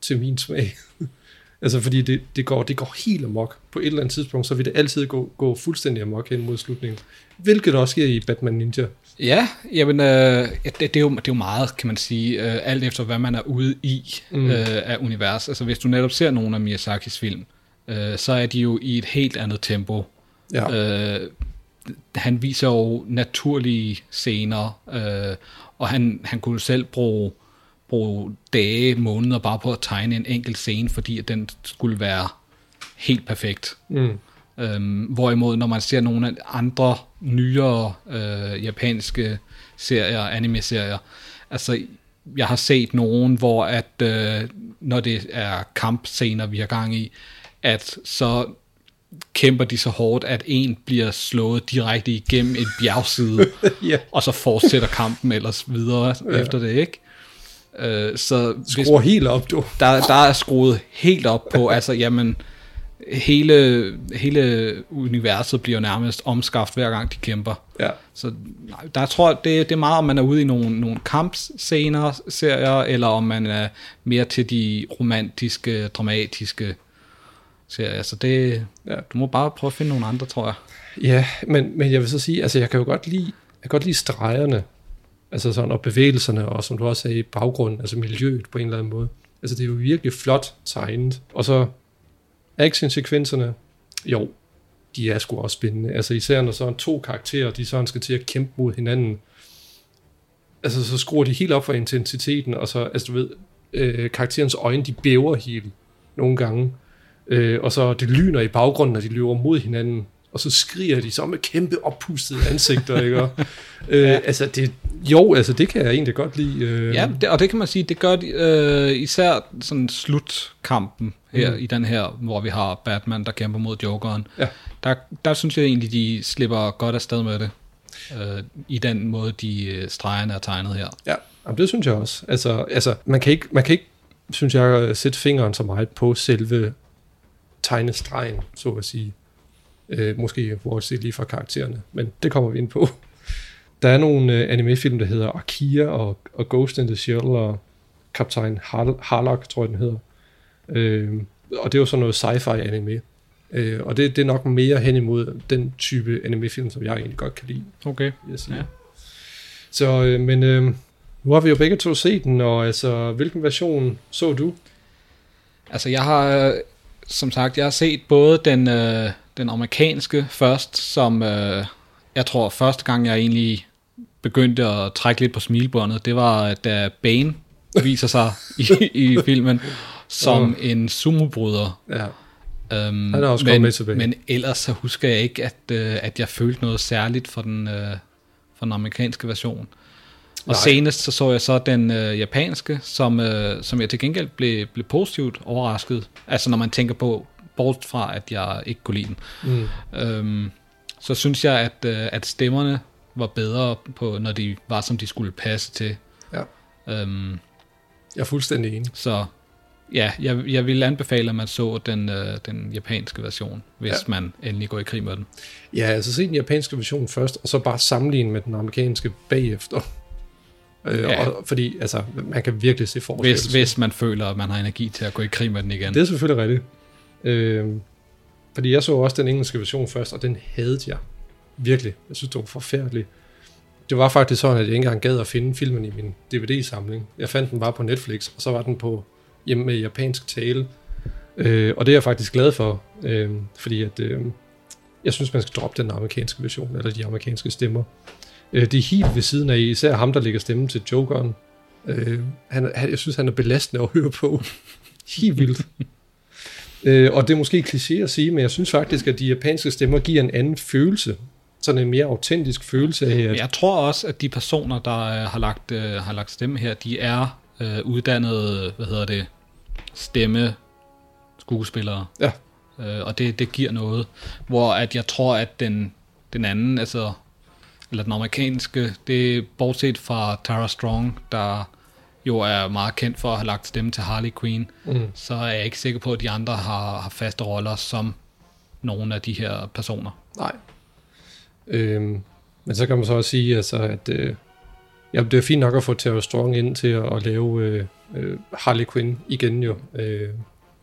til min smag. (laughs) altså fordi det, det, går, det går helt amok. På et eller andet tidspunkt, så vil det altid gå, gå fuldstændig amok hen mod slutningen. Hvilket også sker i Batman Ninja. Ja, jamen, øh, det, det, er jo, det er jo meget, kan man sige, øh, alt efter hvad man er ude i mm. øh, af univers. Altså hvis du netop ser nogle af Miyazakis film, øh, så er de jo i et helt andet tempo. Ja. Øh, han viser jo naturlige scener, øh, og han, han kunne selv bruge, bruge dage, måneder bare på at tegne en enkelt scene, fordi at den skulle være helt perfekt. Mm. Øhm, hvorimod, når man ser nogle af andre nyere øh, japanske serier, anime-serier, altså jeg har set nogen, hvor at øh, når det er kampscener, vi har gang i, at så kæmper de så hårdt, at en bliver slået direkte igennem en bjergside, (laughs) Ja. og så fortsætter kampen ellers videre ja. efter det, ikke? Øh, så hvis- Skruer helt op, du. der, der er skruet helt op på, (laughs) altså jamen, hele, hele universet bliver nærmest omskaft hver gang de kæmper. Ja. Så nej, der tror jeg, det, det er meget, om man er ude i nogle, nogle kampscener, serier, eller om man er mere til de romantiske, dramatiske serier. Så det, Ja. du må bare prøve at finde nogle andre, tror jeg. Ja, men, men jeg vil så sige, altså jeg kan jo godt lide, jeg kan godt lide stregerne, altså sådan, og bevægelserne, og som du også sagde, baggrunden, altså miljøet på en eller anden måde. Altså det er jo virkelig flot tegnet. Og så actionsekvenserne, jo, de er sgu også spændende. Altså især når sådan to karakterer, de sådan skal til at kæmpe mod hinanden. Altså så skruer de helt op for intensiteten, og så, altså du ved, øh, karakterens øjne, de bæver helt nogle gange. Øh, og så det lyner i baggrunden, når de løber mod hinanden, og så skriger de så med kæmpe oppustede ansigter, ikke? Og, (laughs) øh, ja. Altså, det, jo, altså, det kan jeg egentlig godt lide. Øh, Ja, det, og det kan man sige, det gør de, øh, især sådan slutkampen her Mm. i den her, hvor vi har Batman, der kæmper mod Jokeren. Ja. Der, der synes jeg egentlig, de slipper godt afsted med det. Øh, I den måde, de øh, stregerne er tegnet her. Ja, jamen, det synes jeg også. Altså, altså man, kan ikke, man kan ikke, synes jeg, sætte fingeren så meget på selve tegnestregen, så at sige. Øh, måske bortset lige fra karaktererne, men det kommer vi ind på. Der er nogle øh, animefilm, der hedder Akira og, og Ghost in the Shell og Kaptajn Har- Harlock, tror jeg den hedder. Øh, og det er jo sådan noget sci-fi anime. Øh, og det, det er nok mere hen imod den type animefilm, som jeg egentlig godt kan lide. Okay. jeg. Ja. Så, øh, men øh, nu har vi jo begge to set den, og altså, hvilken version så du? Altså, jeg har, øh, som sagt, jeg har set både den, øh, den amerikanske først, som øh, jeg tror første gang, jeg egentlig begyndte at trække lidt på smilbåndet, det var, da Bane viser sig i, i filmen som en sumobryder. Ja. Um, Han er også men, med tilbage. Men ellers så husker jeg ikke, at, øh, at jeg følte noget særligt for den, øh, for den amerikanske version. Og. Nej. senest så så jeg så den øh, japanske, som, øh, som jeg til gengæld blev, blev positivt overrasket. Altså når man tænker på, bort fra at jeg ikke kunne lide den. Mm. Øhm, så synes jeg, at, øh, at stemmerne var bedre, på, når de var, som de skulle passe til. Ja. Øhm, Jeg er fuldstændig enig. så ja, jeg, jeg vil anbefale, at man så den, øh, den japanske version, hvis Ja. man endelig går i krig med den. Ja, altså se den japanske version først, og så bare sammenligne med den amerikanske bagefter. (laughs) Øh, Ja. og, fordi altså, man kan virkelig se forskel. Hvis, hvis man føler, at man har energi til at gå i krig med den igen. Det er selvfølgelig rigtigt. Øh, fordi jeg så også den engelske version først, og den havde jeg. Virkelig. Jeg synes, det var forfærdeligt. det var faktisk sådan, at jeg ikke engang gad at finde filmen i min DVD-samling. Jeg fandt den bare på Netflix, og så var den på hjemme med japansk tale. Øh, og det er jeg faktisk glad for, øh, fordi at, øh, jeg synes, man skal droppe den amerikanske version, eller de amerikanske stemmer. Øh, det er helt ved siden af, især ham, der lægger stemmen til Jokeren. Øh, han, han, jeg synes, han er belastende at høre på. (laughs) helt vildt øh, og det er måske kliché at sige, men jeg synes faktisk, at de japanske stemmer giver en anden følelse. Sådan en mere autentisk følelse af, at... Jeg tror også, at de personer, der øh, har lagt, øh, har lagt stemme her, de er øh, uddannede, hvad hedder det, stemme skuespillere. Ja. Øh, og det, det giver noget. Hvor at jeg tror, at den, den anden, altså, eller den amerikanske, det er bortset fra Tara Strong, der jo er meget kendt for at have lagt stemme til Harley Quinn, Mm. så er jeg ikke sikker på, at de andre har, har faste roller som nogle af de her personer. Nej. Øhm, men så kan man så også sige, altså, at øh, ja, det er fint nok at få Tara Strong ind til at, at lave øh, øh, Harley Quinn igen jo. Øh,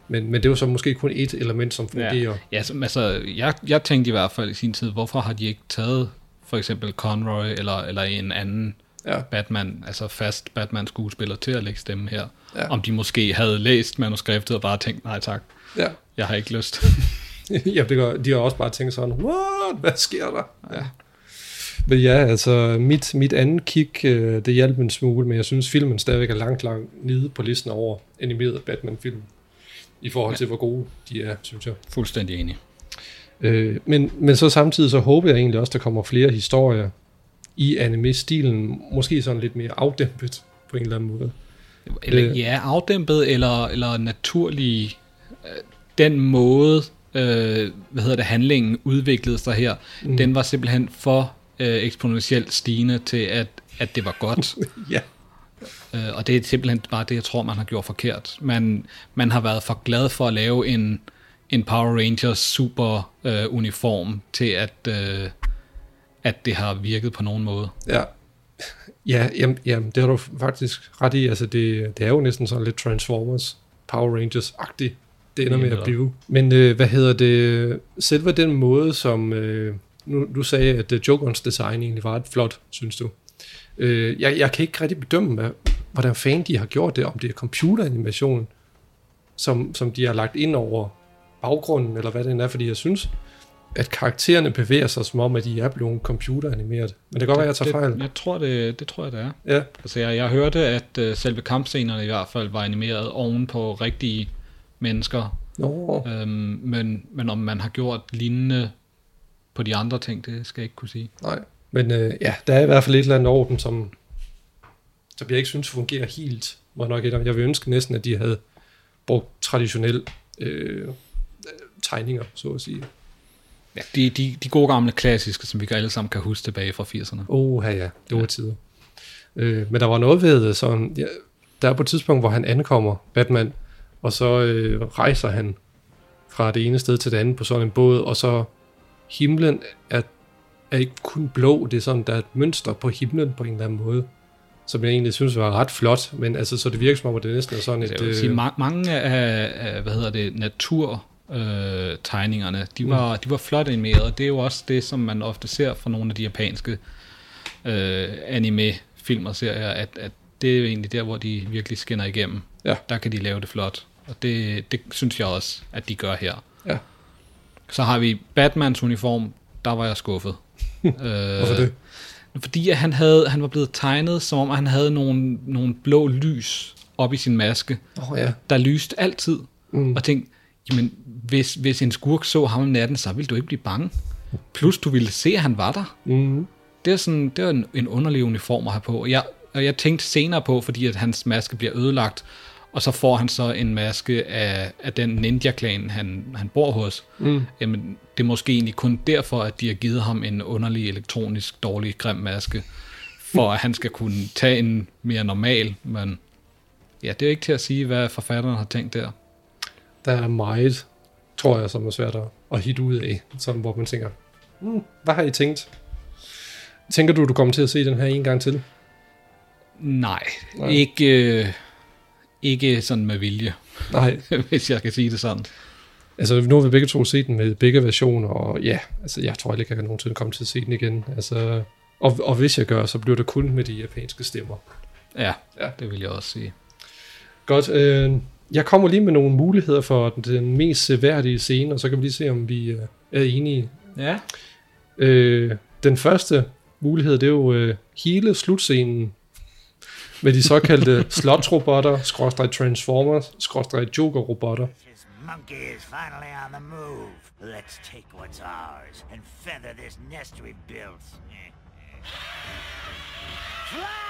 men, men det er jo så måske kun et element, som fungerer. Ja, ja så, altså, jeg, jeg tænkte i hvert fald i sin tid, hvorfor har de ikke taget for eksempel Conroy eller, eller en anden Ja. Batman, altså fast Batman-skuespiller til at lægge stemme her. Ja. Om de måske havde læst manuskriptet og bare tænkt, nej tak, Ja. jeg har ikke lyst. (laughs) (laughs) ja, det gør, de har også bare tænkt sådan, what, hvad sker der? Ja. Men ja, altså mit, mit andet kig, øh, det hjalp en smule, men jeg synes filmen stadigvæk er langt, langt nede på listen over animerede Batman-film. I forhold til, hvor gode de er, synes jeg. Fuldstændig enig. Øh, men, men så samtidig så håber jeg egentlig også, der kommer flere historier i anime-stilen, måske sådan lidt mere afdæmpet på en eller anden måde. Eller, Øh. ja, afdæmpet eller, eller naturlig. øh, Den måde, øh, hvad hedder det, handlingen udviklede sig her, Mm. mm. den var simpelthen for øh, eksponentielt stigende til, at, at det var godt. (laughs) Ja. Øh, og det er simpelthen bare det, jeg tror, man har gjort forkert. Man, man har været for glad for at lave en, en Power Rangers super øh, uniform til, at, øh, at det har virket på nogen måde. Ja, ja jamen, jamen, det har du faktisk ret i. Altså, det, det er jo næsten sådan lidt Transformers, Power Rangers-agtigt. Det ender med at blive. Men øh, hvad hedder det? Selve den måde, som... Øh, nu, du sagde, at uh, Jokerens design egentlig var ret flot, synes du. Øh, jeg, jeg kan ikke rigtig bedømme, hvad, hvordan fanden de har gjort det, om det er computeranimation, som, som de har lagt ind over baggrunden, eller hvad det er, fordi jeg synes, at karaktererne bevæger sig som om, at de er blevet computeranimeret. Men det kan godt være, jeg tager fejl. Det, jeg tror, det, det tror jeg, det er. Ja. Altså, jeg, jeg hørte, at øh, selve kampscenerne i hvert fald var animeret oven på rigtige mennesker. Nå. Øhm, men, men om man har gjort lignende på de andre ting, det skal jeg ikke kunne sige. Nej. Men øh, ja, der er i hvert fald et eller andet over dem, som, som jeg ikke synes fungerer helt. Må nok indrømme. jeg vil ønske næsten, at de havde brugt traditionelle øh, øh, tegninger, så at sige. Ja, de, de, de gode gamle klassiske, som vi alle sammen kan huske tilbage fra 80'erne. Åh, ja, ja, det var tider. Øh, men der var noget ved sådan, ja, der er på et tidspunkt, hvor han ankommer, Batman, og så øh, rejser han fra det ene sted til det andet på sådan en båd, og så himlen er, er ikke kun blå, det er sådan, der er et mønster på himlen på en eller anden måde, som jeg egentlig synes var ret flot, men altså, så det virker som om, at det næsten er sådan et... Jeg vil sige, ma- mange af, af, hvad hedder det, natur øh, tegningerne, de var, de var flot animeret, og det er jo også det, som man ofte ser fra nogle af de japanske øh, anime-film og serier, at, at det er jo egentlig der, hvor de virkelig skinner igennem. Ja. Der kan de lave det flot, og det, det synes jeg også, at de gør her. Ja. Så har vi Batmans uniform, der var jeg skuffet. øh, (laughs) Hvorfor det? Fordi at han, havde, han var blevet tegnet, som om han havde nogle, nogle blå lys op i sin maske, Åh, ja. der lyste altid. Mm. Og tænkte, jamen, hvis, hvis en skurk så ham om natten, så ville du ikke blive bange. Plus, du ville se, at han var der. Mm. Det er, sådan, det er en, en underlig uniform at have på. Og jeg, og jeg tænkte senere på, fordi at hans maske bliver ødelagt, og så får han så en maske af, af den ninja-klan, han, han bor hos. Mm. Jamen, det er måske egentlig kun derfor, at de har givet ham en underlig elektronisk, dårlig, grim maske, for at han skal kunne tage en mere normal, men ja, det er ikke til at sige, hvad forfatteren har tænkt der. Der er meget, tror jeg, som er svært at, at hitte ud af, sådan, hvor man tænker, hmm, hvad har I tænkt? Tænker du, du kommer til at se den her en gang til? Nej, Nej. Nej. Ikke, øh, ikke sådan med vilje, Nej. (laughs) hvis jeg kan sige det sådan. Altså, nu har vi begge to set den med begge versioner, og ja, altså, jeg tror ikke, jeg kan nogensinde komme til at se den igen. Altså, Og, og hvis jeg gør, så bliver det kun med de japanske stemmer. Ja, Ja. det vil jeg også sige. Godt. Øh, jeg kommer lige med nogle muligheder for den mest seværdige scene, og så kan vi lige se, om vi øh, er enige. Ja. Øh, den første mulighed, det er jo øh, hele slutscenen med de såkaldte (laughs) slotrobotter, skråstreg transformers, skråstreg joker-robotter. This monkey is finally on the move. Let's take what's ours and feather this nest we built. (laughs) Fly,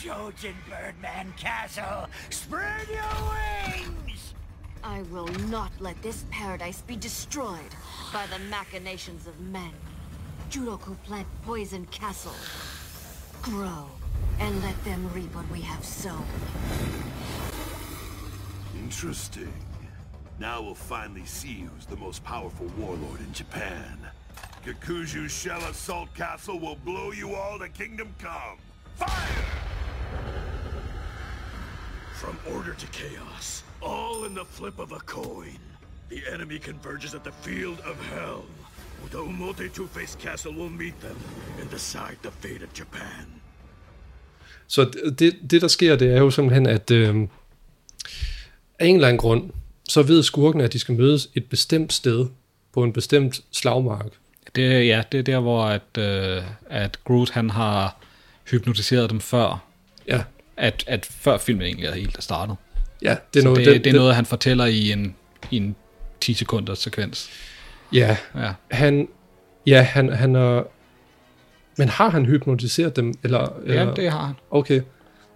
Trojan Birdman Castle! Spread your wings! I will not let this paradise be destroyed by the machinations of men. Judoku plant poison castle. Grow, and let them reap what we have sown. Interesting. Now we'll finally see who's the most powerful warlord in Japan. Kakuju Shell Assault Castle will blow you all to Kingdom Come. Fire! From order to chaos, all in the flip of a coin. The enemy converges at the field of hell. The Umote Two-Face Castle will meet them and decide the fate of Japan. Så det, det, der sker, det er jo simpelthen, at øh, af en eller anden grund, så ved skurken, at de skal mødes et bestemt sted på en bestemt slagmark. Det, ja, det er der, hvor at, øh, at Groot han har hypnotiseret dem før. At, at før filmen egentlig er helt startet. Ja, det er noget- det, det- det, det er noget, han fortæller i en, i en 10 sekunders sekvens. Ja, Ja. han, ja, han, han er, men har han hypnotiseret dem? Eller, Ja, eller? det har han. Okay,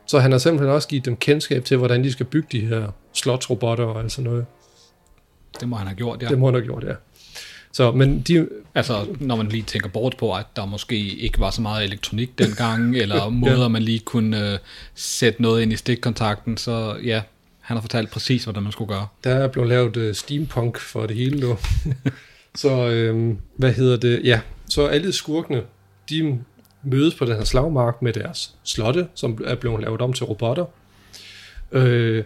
så han har simpelthen også givet dem kendskab til, hvordan de skal bygge de her slotsrobotter og alt sådan noget. Det må han have gjort, ja. Det må han have gjort, ja. Så, men de... Altså, når man lige tænker bort på, at der måske ikke var så meget elektronik (laughs) dengang, eller måder, man lige kunne øh, sætte noget ind i stikkontakten, så ja, han har fortalt præcis, hvordan man skulle gøre. Der er blevet lavet uh, steampunk for det hele nu. (laughs) så øhm, hvad hedder det? Ja, så alle skurkene, de mødes på den her slagmark med deres slotte, som er blevet lavet om til robotter. Øh,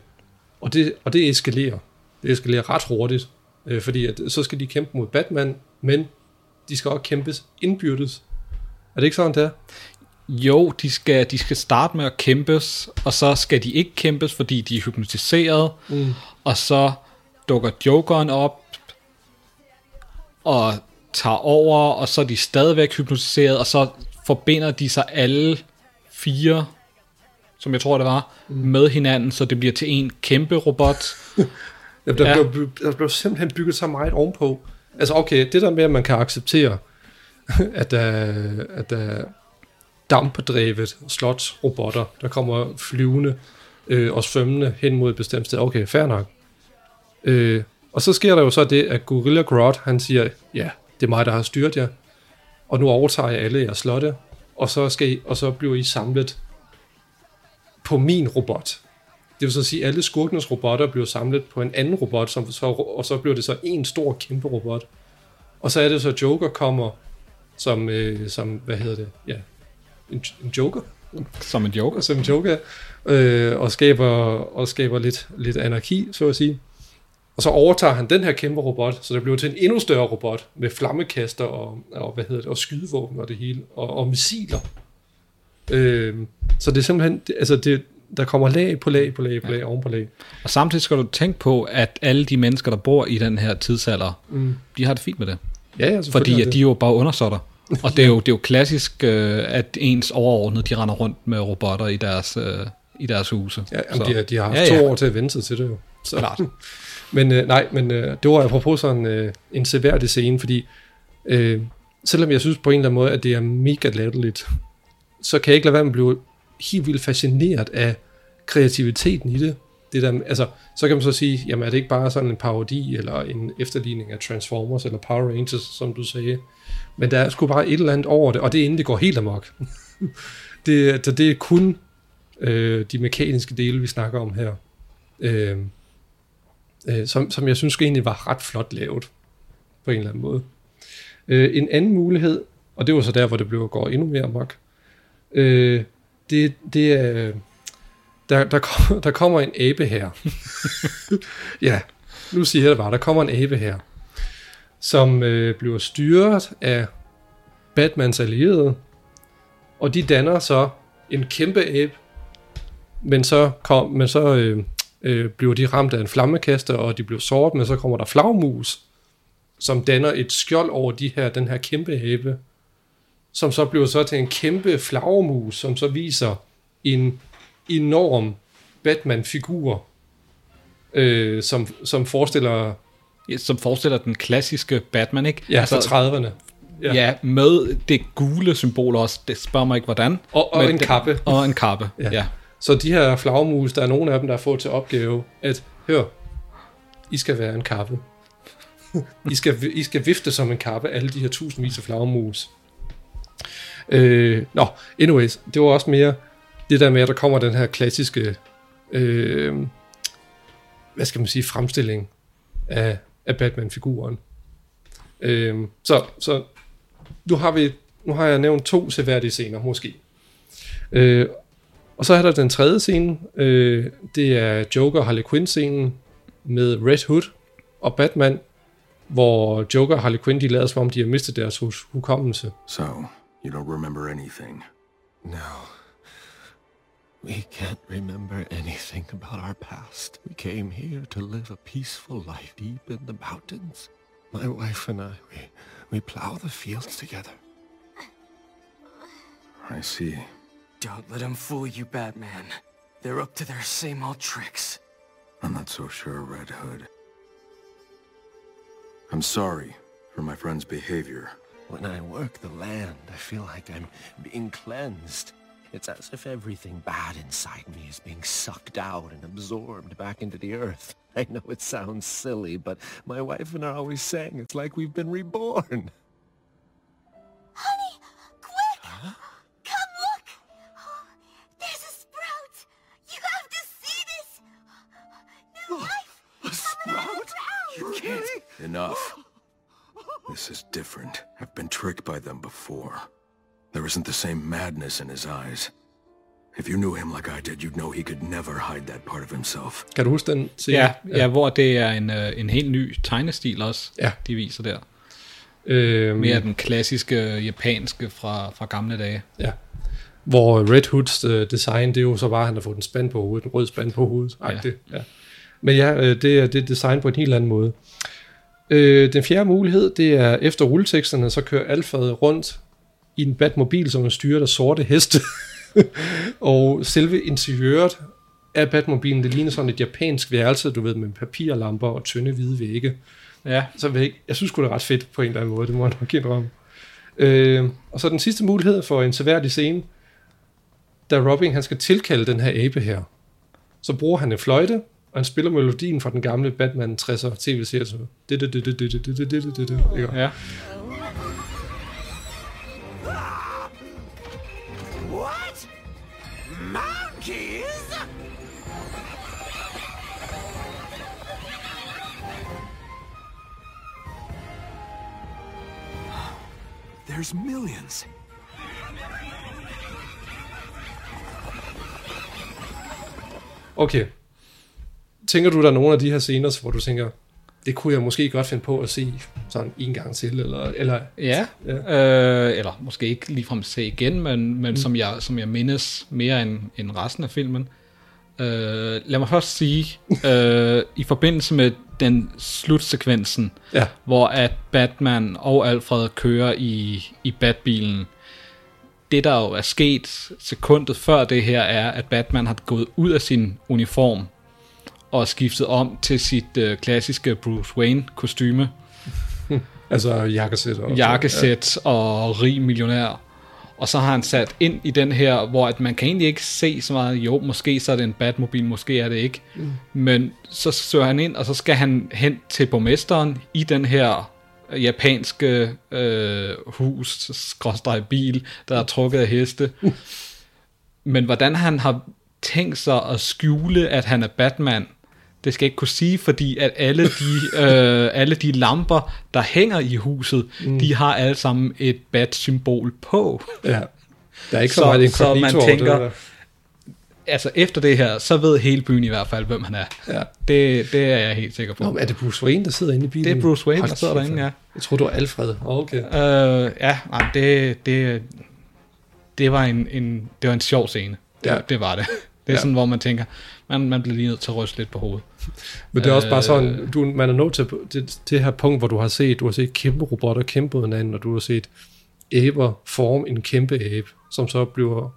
og, det, og det eskalerer. Det eskalerer ret hurtigt, øh, fordi at, så skal de kæmpe mod Batman, men de skal også kæmpes indbyrdes. Er det ikke sådan, det er? Jo, de skal, de skal starte med at kæmpes, og så skal de ikke kæmpes, fordi de er hypnotiseret, Mm. og så dukker Jokeren op og tager over, og så er de stadigvæk hypnotiseret, og så forbinder de sig alle fire, som jeg tror det var, mm. med hinanden, så det bliver til en kæmpe robot. (laughs) Ja, der, Ja. Blev, der blev simpelthen bygget så meget ovenpå. Altså okay, det der med, at man kan acceptere, (laughs) at der, at der er dampedrevet slotsrobotter, der kommer flyvende øh, og svømmende hen mod et bestemt sted. Okay, fair nok. Øh, og så sker der jo så det, at Gorilla Grodd, han siger, ja, det er mig, der har styrt jer, og nu overtager jeg alle jeres slotte, og så, skal I, og så bliver I samlet på min robot. Det vil så sige, at alle skurkenes robotter bliver samlet på en anden robot, som så, og så bliver det så en stor kæmpe robot. Og så er det så, at Joker kommer som, øh, som hvad hedder det, ja, en, en Joker? Som en Joker? Som en Joker, øh, og skaber, og skaber lidt, lidt anarki, så at sige. Og så overtager han den her kæmpe robot, så det bliver til en endnu større robot, med flammekaster og, og, hvad hedder det, og skydevåben og det hele, og, og missiler. Øh, så det er simpelthen, det, altså det, der kommer lag på lag på lag på lag ja. oven på lag. Og samtidig skal du tænke på, at alle de mennesker, der bor i den her tidsalder, Mm. de har det fint med det. Ja, ja, Fordi at det. de er jo bare undersåtter. Og det er jo, (laughs) det er jo klassisk, øh, at ens overordnede, de render rundt med robotter i deres, øh, i deres huse. Ja, jamen, de, har- de har haft ja, ja, ja. to år til at vente sig til det jo. Så. Klart. (laughs) men øh, nej, men øh, det var apropos sådan øh, en seværdig scene, fordi øh, selvom jeg synes på en eller anden måde, at det er mega latterligt, så kan jeg ikke lade være med at blive helt vildt fascineret af kreativiteten i det. det der, altså, så kan man så sige, jamen er det ikke bare sådan en parodi, eller en efterligning af Transformers, eller Power Rangers, som du sagde. Men der er sgu bare et eller andet over det, og det er inden det går helt amok. (laughs) det, det, det er kun øh, de mekaniske dele, vi snakker om her. Øh, øh, som, som jeg synes egentlig var ret flot lavet, på en eller anden måde. Øh, en anden mulighed, og det var så der, hvor det blev går endnu mere amok, øh, det, det er, der, der, kom, (laughs) der kommer en abe her. (laughs) ja, nu siger jeg det bare, der kommer en abe her, som øh, bliver styret af Batmans allierede, Og de danner så en kæmpe abe, men så, kom, men så øh, øh, bliver de ramt af en flammekaster, og de bliver såret, men så kommer der flagmus, som danner et skjold over de her, den her kæmpe abe, som så bliver så til en kæmpe flagmus, som så viser en enorm Batman-figur, øh, som, som forestiller... Ja, som forestiller den klassiske Batman, ikke? Ja, altså, fra 30'erne. Ja. ja, med det gule symbol også. Det spørger mig ikke, hvordan. Og, og en den, kappe. Og en kappe, ja. ja. Så de her flagmus, der er nogle af dem, der har fået til opgave, at hør, I skal være en kappe. (laughs) I skal, I skal vifte som en kappe, alle de her tusindvis af flagmus. Øh, nå, anyways, det var også mere det der med, at der kommer den her klassiske, øh, hvad skal man sige, fremstilling af, af Batman-figuren. Øh, så, så nu har vi nu har jeg nævnt to seværdige scener, måske. Øh, og så er der den tredje scene, øh, det er Joker Harley Quinn-scenen med Red Hood og Batman, hvor Joker og Harley Quinn, de lader som om, de har mistet deres hukommelse. So, you don't remember anything? No. We can't remember anything about our past. We came here to live a peaceful life deep in the mountains. My wife and I, we, we plow the fields together. I see. Don't let them fool you, Batman. They're up to their same old tricks. I'm not so sure, Red Hood. I'm sorry for my friend's behavior. When I work the land, I feel like I'm being cleansed. It's as if everything bad inside me is being sucked out and absorbed back into the earth. I know it sounds silly, but my wife and I are always saying it's like we've been reborn. Honey, quick! Come look! Oh, there's a sprout! You have to see this! New life! A sprout? You can't. Enough. This is different. I've been tricked by them before. There isn't the same madness in his eyes. If you knew him like I did, you'd know he could never hide that part of himself. Kan du huske den scene? Ja, ja. ja hvor det er en, øh, en helt ny tegnestil også, ja. de viser der. Øhm, Mere den klassiske japanske fra, fra gamle dage. Ja. Hvor Red Hoods uh, design, det er jo så bare, at han har fået en spand på hovedet, en rød spand på hovedet. Ja. Ja. Men ja, øh, det er det er design på en helt anden måde. Øh, den fjerde mulighed, det er efter rulleteksterne, så kører Alfred rundt i en Batmobil, som er styret af sorte heste. (laughs) og selve interiøret af Batmobilen, det ligner sådan et japansk værelse, du ved, med papirlamper og tynde hvide vægge. Ja. Så væg, jeg synes det er ret fedt på en eller anden måde, det må jeg nok indrømme. Øh, og så den sidste mulighed for en seværdig scene, da Robin han skal tilkalde den her abe her, så bruger han en fløjte, og han spiller melodien fra den gamle Batman 60'er tv-serie. Så det, det, det, det, det, det, det, det, det, det, Ja. What? Monkeys? There's millions. Okay. Tænker du, der er nogle af de her scener, hvor du tænker, det kunne jeg måske godt finde på at se sådan en gang til, eller... eller Ja, ja. Øh, eller måske ikke ligefrem se igen, men, men mm. som, jeg, som jeg mindes mere end, end resten af filmen. Øh, lad mig først sige, (laughs) øh, i forbindelse med den slutsekvensen, Ja. hvor at Batman og Alfred kører i, i Batbilen, det der jo er sket sekundet før det her, er, at Batman har gået ud af sin uniform og skiftet om til sit øh, klassiske Bruce Wayne kostyme. (laughs) Altså jakkesæt. Og, jakkesæt ja. og rig millionær. Og så har han sat ind i den her, hvor at man kan egentlig ikke se så meget, jo, måske så er det en Batmobil, måske er det ikke. Mm. Men så søger han ind, og så skal han hen til borgmesteren i den her japanske øh, hus, skråstreg bil, der er trukket af heste. (laughs) Men hvordan han har tænkt sig at skjule, at han er Batman, det skal jeg ikke kunne sige, fordi at alle de, (laughs) øh, alle de lamper, der hænger i huset, mm. de har alle sammen et bat-symbol på. Ja. Der er ikke så, så meget Så man tænker, det altså efter det her, så ved hele byen i hvert fald, hvem han er. Ja. Det, det er jeg helt sikker på. Nå, er det Bruce Wayne, der sidder inde i bilen? Det er Bruce Wayne, Hold der sidder derinde, ja. Jeg tror du var Alfred. Okay. Øh, ja, nej, det, det, det var en, en, det var en sjov scene. Det, Ja. ja. det var det. Det er ja. sådan, hvor man tænker, man, man bliver lige nødt til at ryste lidt på hovedet. Men det er også bare Øh, sådan, du, man er nået til det, det her punkt, hvor du har set, du har set kæmpe robotter kæmpe mod hinanden, og du har set æber forme en kæmpe abe, som så bliver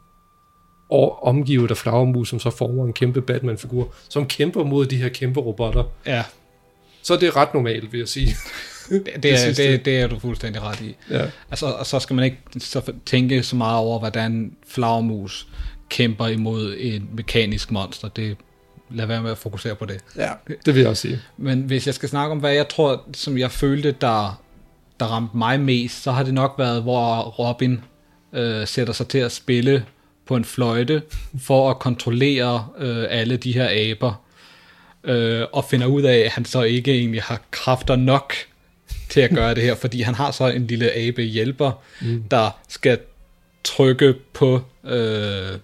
og omgivet af flagermus, som så former en kæmpe Batman-figur, som kæmper mod de her kæmpe robotter. Ja. Så er det ret normalt, vil jeg sige. Det, det, (laughs) er, sidste. det, det er du fuldstændig ret i. Ja. Altså, og så skal man ikke så tænke så meget over, hvordan flagermus kæmper imod en mekanisk monster. Det, lad være med at fokusere på det. Ja, det vil jeg også sige. Men hvis jeg skal snakke om, hvad jeg tror, som jeg følte, der, der ramte mig mest, så har det nok været, hvor Robin øh, sætter sig til at spille på en fløjte for at kontrollere øh, alle de her aber, øh, og finder ud af, at han så ikke egentlig har kræfter nok til at gøre det her, fordi han har så en lille abe hjælper, Mm. der skal trykke på, øh,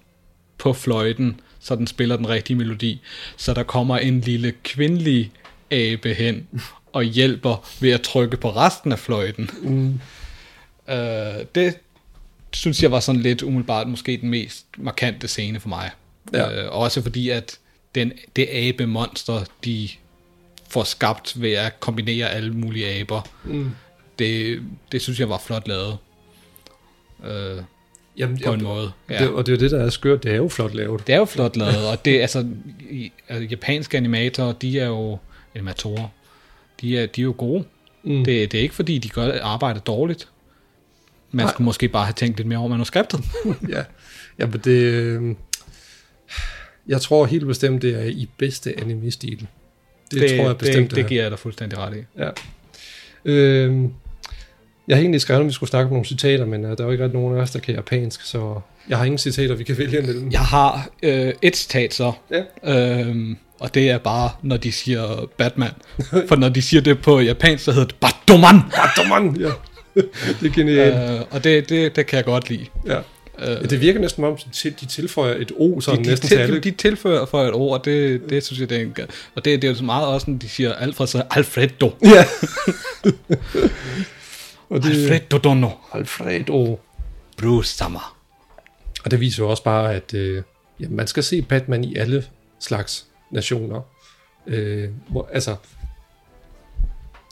på fløjten, så den spiller den rigtige melodi. Så der kommer en lille kvindelig abe hen og hjælper ved at trykke på resten af fløjten. Mm. Øh, det synes jeg var sådan lidt umiddelbart måske den mest markante scene for mig. Ja. Øh, også fordi, at den, det abe-monster, de får skabt ved at kombinere alle mulige aber, Mm. det, det synes jeg var flot lavet. Øh, Jamen, på en måde. Det, og det er jo det, der er skørt. Det er jo flot lavet. Det er jo flot lavet, og det altså, altså japanske animatorer, de er jo animatorer, de er, de er jo gode. Mm. Det, det er ikke fordi, de gør arbejdet dårligt. Man Nej. skulle måske bare have tænkt lidt mere over manuskriptet. (laughs) ja. Jamen, det... øh, Jeg tror helt bestemt, det er i bedste anime-stil. Det, det tror jeg bestemt, det, det er. giver jeg dig fuldstændig ret i. Ja. Øhm, jeg har egentlig skrevet, om vi skulle snakke om nogle citater, men uh, der er jo ikke rigtig nogen af os, der kan japansk, så jeg har ingen citater, vi kan vælge imellem. Jeg har øh, et citat så, ja. øhm, og det er bare, når de siger Batman. (laughs) For når de siger det på japansk, så hedder det Batman! Batman, ja. (laughs) det er genialt. Øh, og det, det, det kan jeg godt lide. Ja. Ja, det virker næsten som om, de de tilføjer et O sådan de, næsten de, til alle. de, tilføjer for et ord, og det, det synes jeg, det er en, Og det, det er jo så meget også, når de siger Alfred, så Alfredo. Ja. (laughs) og Alfredo Dono. Alfredo. Bruce Summer. Og det viser jo også bare, at øh, ja, man skal se Batman i alle slags nationer. Øh, hvor, altså,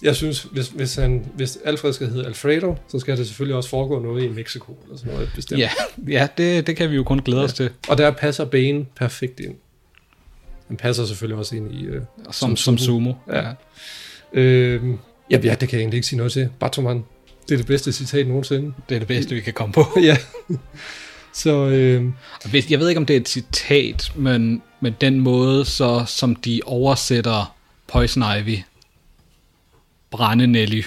jeg synes, hvis, hvis, han, hvis Alfred skal hedde Alfredo, så skal det selvfølgelig også foregå noget i Mexico, eller sådan noget bestemt. Ja, ja det, det kan vi jo kun glæde os til. Og der passer Bane perfekt ind. Han passer selvfølgelig også ind i... Øh, Som- som sumo, Ja. ja. Øh, ja, ja, det kan jeg egentlig ikke sige noget til. Batman, det er det bedste citat nogensinde. Det er det bedste, vi kan komme på. (laughs) ja. Så... Øh, Jeg ved ikke, om det er et citat, men, men den måde, så, som de oversætter Poison Ivy, Brænde Nelly,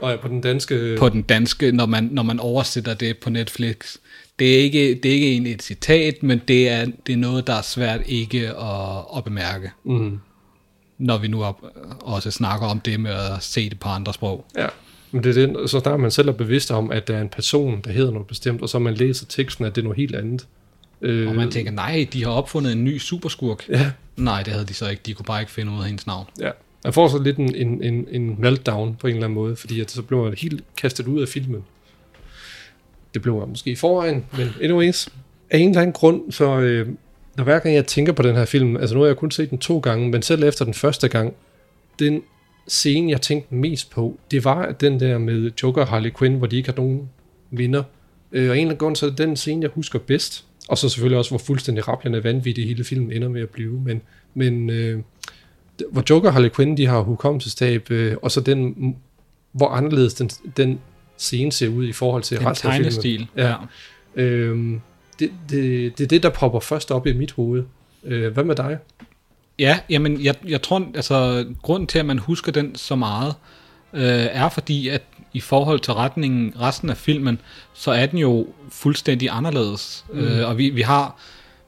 og ja, på den danske... på den danske, når man, når man oversætter det på Netflix. Det er ikke, det er ikke egentlig et citat, men det er, det er noget, der er svært ikke at, at bemærke. Mhm. Når vi nu op, også snakker om det med at se det på andre sprog. Ja, men det er det, så er man selv er bevidst om, at der er en person, der hedder noget bestemt, og så man læser teksten, at det er noget helt andet. Øh, Og man tænker, nej, de har opfundet en ny superskurk. Ja. Nej, det havde de så ikke. De kunne bare ikke finde ud af hendes navn. Ja, man får så lidt en, en, en, en meltdown på en eller anden måde, fordi at så blev man helt kastet ud af filmen. Det blev man måske i forvejen, men anyways, af en eller anden grund, så øh, når hver gang jeg tænker på den her film, altså nu har jeg kun set den to gange, men selv efter den første gang, den scene, jeg tænkte mest på, det var den der med Joker og Harley Quinn, hvor de ikke har nogen vinder. Øh, og en eller anden grund, så er den scene, jeg husker bedst. Og så selvfølgelig også, hvor fuldstændig rappelende vanvittig hele filmen ender med at blive. Men, men øh, hvor Joker og Harley Quinn, de har hukommelsestab, øh, og så den, hvor anderledes den, den scene ser ud i forhold til Den resten af filmen. tegnestil, Ja. ja. Øhm, det, det, det er det, der popper først op i mit hoved. Øh, hvad med dig? Ja, jamen, jeg, jeg tror, altså, grunden til, at man husker den så meget, øh, er fordi, at i forhold til retningen, resten af filmen, så er den jo fuldstændig anderledes. Mm. Øh, og vi, vi, har,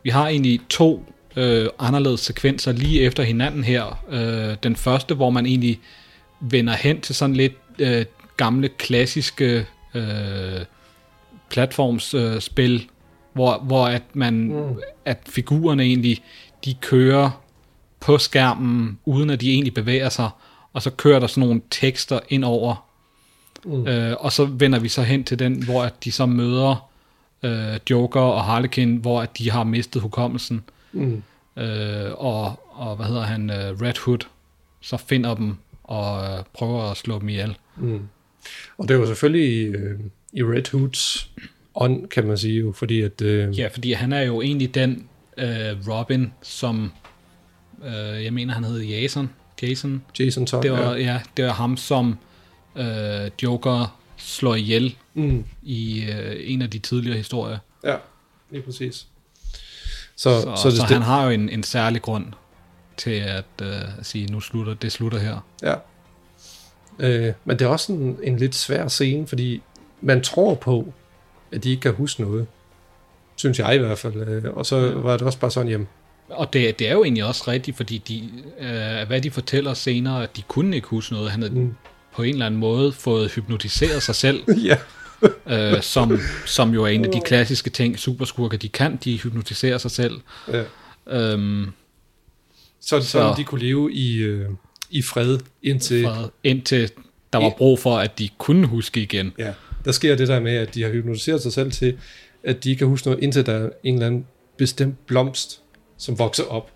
vi har egentlig to øh, anderledes sekvenser lige efter hinanden her. Øh, den første, hvor man egentlig vender hen til sådan lidt øh, gamle, klassiske øh, platformsspil, øh, hvor, hvor at man Mm. at figurerne egentlig de kører på skærmen uden at de egentlig bevæger sig, og så kører der sådan nogle tekster ind over, Mm. øh, og så vender vi så hen til den, hvor at de så møder øh, Joker og Harlequin, hvor at de har mistet hukommelsen. Mm. Øh, og, og hvad hedder han, øh, Red Hood, så finder dem og øh, prøver at slå dem ihjel. Mm. Og det jo selvfølgelig i, øh, i Red Hoods ånd, kan man sige jo, fordi at... Øh, Ja, fordi han er jo egentlig den øh, Robin, som øh, jeg mener, han hed Jason. Jason. Jason Todd, det var, ja. ja. det var ham, som øh, Joker slår ihjel Mm. i øh, en af de tidligere historier. Ja, lige præcis. Så, Så, så, så, så, det, han har jo en, en særlig grund til at øh, at sige, nu slutter det slutter her. Ja. Øh, men det er også en, en lidt svær scene, fordi man tror på, at de ikke kan huske noget. Synes jeg i hvert fald. Øh, Og så var det også bare sådan, jamen, Og det, det er jo egentlig også rigtigt, fordi de, øh, hvad de fortæller senere, at de kunne ikke huske noget. Han havde mm. på en eller anden måde fået hypnotiseret sig selv. (laughs) ja. (laughs) øh, som, som jo er en af de klassiske ting, superskurker de kan, de hypnotiserer sig selv. Ja. Øhm, så, så, så de kunne leve i, øh, i fred indtil... Fred, indtil der var brug for, at de kunne huske igen. Ja, der sker det der med, at de har hypnotiseret sig selv til, at de ikke kan huske noget, indtil der er en eller anden bestemt blomst, som vokser op.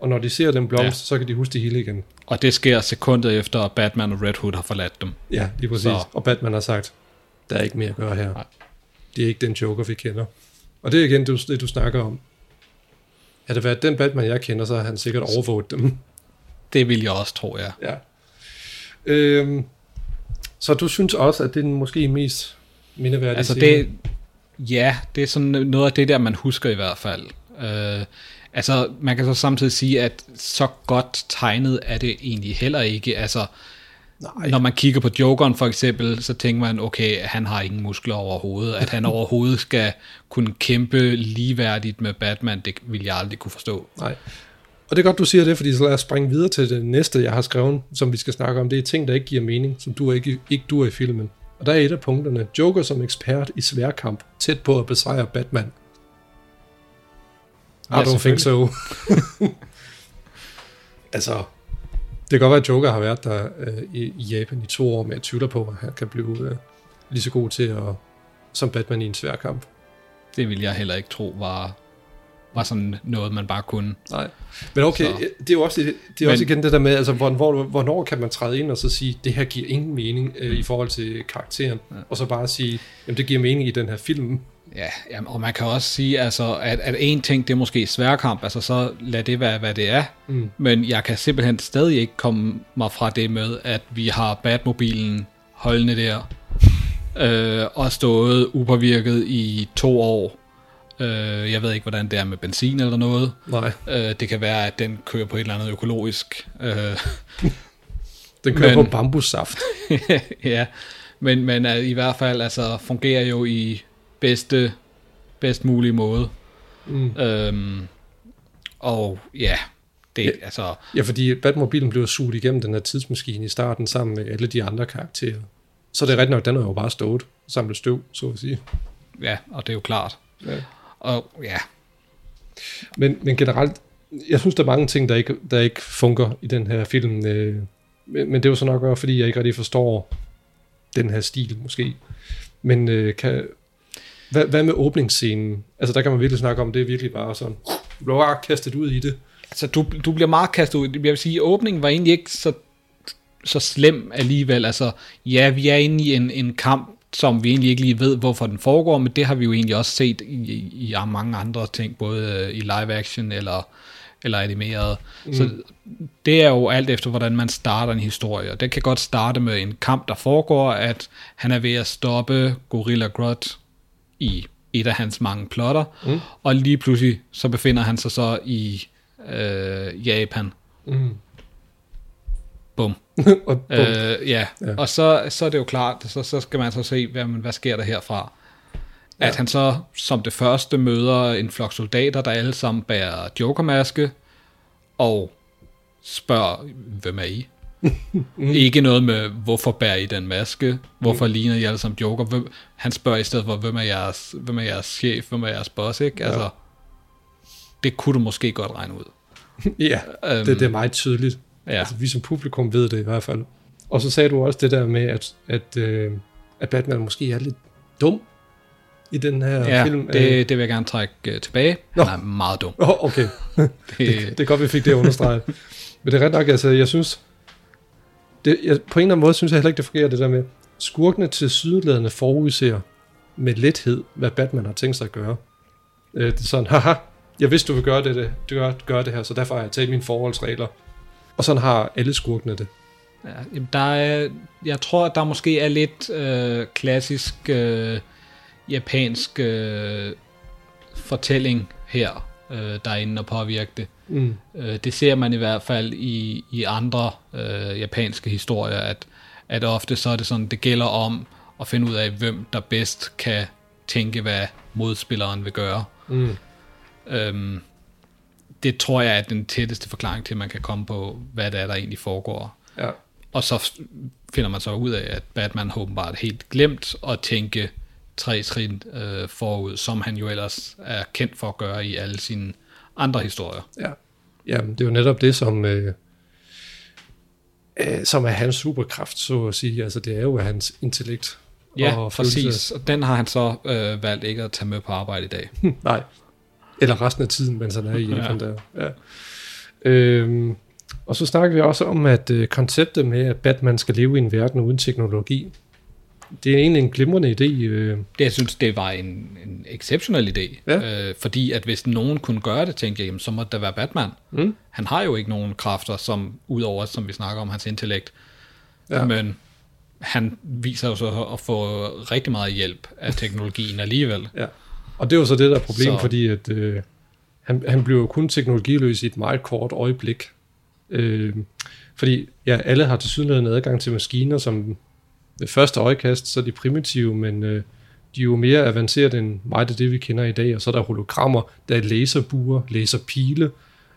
Og når de ser den blomst, Ja. så kan de huske det hele igen. Og det sker sekundet efter, at Batman og Red Hood har forladt dem. Ja, lige præcis. Så. Og Batman har sagt, der er ikke mere at gøre her. Nej. Det er ikke den Joker, vi kender. Og det er igen det, det du snakker om. Havde det været den Batman, jeg kender, så har han sikkert overvåget dem. det vil jeg også tro, ja. Ja. Øhm, så du synes også, at det er den måske mest mindeværdige Altså scene? det, ja, det er sådan noget af det der, man husker i hvert fald. Øh, altså, man kan så samtidig sige, at så godt tegnet er det egentlig heller ikke. Altså, Nej. når man kigger på Jokeren for eksempel, så tænker man, okay, han har ingen muskler overhovedet. At han (laughs) overhovedet skal kunne kæmpe ligeværdigt med Batman, det vil jeg aldrig kunne forstå. Nej. Og det er godt, du siger det, fordi så lad os springe videre til det næste, jeg har skrevet, som vi skal snakke om. Det er ting, der ikke giver mening, som du ikke, ikke du er i filmen. Og der er et af punkterne. Joker som ekspert i sværkamp, tæt på at besejre Batman. I Ja, don't think so. altså, det kan godt være, at Joker har været der øh, i, i Japan i to år, men jeg tvivler på, at han kan blive øh, lige så god til at som Batman i en sværkamp. Det vil jeg heller ikke tro var, var sådan noget, man bare kunne. Nej. Men okay, Så. det er jo også, det er Men- også igen det der med, altså, hvornår, hvornår kan man træde ind og så sige, det her giver ingen mening øh, i forhold til karakteren, ja. og så bare sige, jamen det giver mening i den her film. Ja, jamen, og man kan også sige, altså, at, at en ting, det er måske sværkamp, altså så lad det være, hvad det er. Mm. Men jeg kan simpelthen stadig ikke komme mig fra det med, at vi har Batmobilen holdende der, øh, og stået upåvirket i to år. Øh, jeg ved ikke, hvordan det er med benzin eller noget. Nej. Øh, det kan være, at den kører på et eller andet økologisk. Øh, (laughs) Den kører på bambussaft. (laughs) ja, men, men uh, i hvert fald altså, fungerer jo i bedste, bedst mulige måde. Mm. Øhm, og ja, det Ja. altså... Ja, fordi Batmobilen blev suget igennem den her tidsmaskine i starten sammen med alle de andre karakterer. Så det er rigtigt nok, den har jo bare stået samlet støv, så at sige. Ja, og det er jo klart. Ja. Og ja, Men, men generelt, jeg synes, der er mange ting, der ikke, der ikke fungerer i den her film. Øh, men, men det er jo så nok også, fordi jeg ikke rigtig forstår den her stil, måske. Men øh, kan, hvad, hvad med åbningsscenen? Altså, der kan man virkelig snakke om, det er virkelig bare sådan, du bliver bare kastet ud i det. altså du, du bliver meget kastet ud. Jeg vil sige, åbningen var egentlig ikke så, så slem alligevel. Altså, ja, vi er inde i en, en kamp, som vi egentlig ikke lige ved, hvorfor den foregår, men det har vi jo egentlig også set i, i, i mange andre ting, både øh, i live action eller, eller animeret. Mm. Så det er jo alt efter, hvordan man starter en historie. Og det kan godt starte med en kamp, der foregår, at han er ved at stoppe Gorilla Grodd i et af hans mange plotter, Mm. og lige pludselig så befinder han sig så i øh, Japan. Mm. Bum. (laughs) og, bum. Øh, ja. Ja. ja, og så, så er det jo klart, så, så skal man så se, hvad, hvad sker der herfra. Ja. At han så som det første møder en flok soldater, der alle sammen bærer jokermaske, og spørger, hvem er I? (laughs) Ikke noget med, hvorfor bærer I den maske? Hvorfor mm. ligner I alle sammen joker? Hvem, han spørger i stedet for, hvem er jeres, hvem er jeres chef? Hvem er jeres boss? Ikke? Ja. Altså, det kunne du måske godt regne ud. (laughs) ja, Øhm, det, det er meget tydeligt. Ja. Altså, vi som publikum ved det i hvert fald. Og så sagde du også det der med, at, at, øh, at Batman måske er lidt dum i den her Ja, film. det, det vil jeg gerne trække uh, tilbage. Nå. Han er meget dum. Oh, okay. (laughs) det, det, det er godt, vi fik det understreget. Men det er ret nok, altså, jeg synes, det, jeg, på en eller anden måde synes jeg heller ikke, det fungerer det der med, skurkene til sydlædende forudser med lethed, hvad Batman har tænkt sig at gøre. Øh, det er sådan, haha, jeg vidste, du vil gøre det, det, du gør, gør det her, så derfor har jeg taget mine forholdsregler. Og sådan har alle skurkene det. Ja, jamen, der er, jeg tror, der måske er lidt øh, klassisk øh, japansk øh, fortælling her, øh, der er inde og påvirke det. Mm. Øh, det ser man i hvert fald i, i andre øh, japanske historier, at, at ofte så er det sådan, det gælder om at finde ud af, hvem der bedst kan tænke, hvad modspilleren vil gøre. Mm. Øhm, det tror jeg er den tætteste forklaring til, at man kan komme på, hvad det er, der egentlig foregår. Ja. Og så finder man så ud af, at Batman åbenbart helt glemt at tænke tre trin øh, forud, som han jo ellers er kendt for at gøre i alle sine andre historier. Ja. Jamen, det er jo netop det, som, øh, øh, som er hans superkraft, så at sige. Altså, det er jo hans intellekt. Ja, og præcis. følelse. Og den har han så øh, valgt ikke at tage med på arbejde i dag. Nej. Eller resten af tiden, mens han er i Ja. Japan der. Ja. Øhm, og så snakker vi også om, at øh, konceptet med, at Batman skal leve i en verden uden teknologi, det er egentlig en glimrende idé. Øh. Det, jeg synes, det var en, en exceptionel idé. Ja. Øh, fordi at hvis nogen kunne gøre det, tænkte jeg, jamen, så må det være Batman. Mm. Han har jo ikke nogen kræfter, som udover, som vi snakker om, hans intellekt. Ja. Men han viser jo så at få rigtig meget hjælp af (laughs) teknologien alligevel. Ja. Og det er jo så det, der er problemet, Så- fordi at, øh, han, han blev jo kun teknologiløs i et meget kort øjeblik. Øh, fordi ja, alle har til adgang til maskiner, som ved første øjekast, så er de primitive, men øh, de er jo mere avancerede end meget af det, vi kender i dag. Og så er der hologrammer, der er laserbuer, laserpile,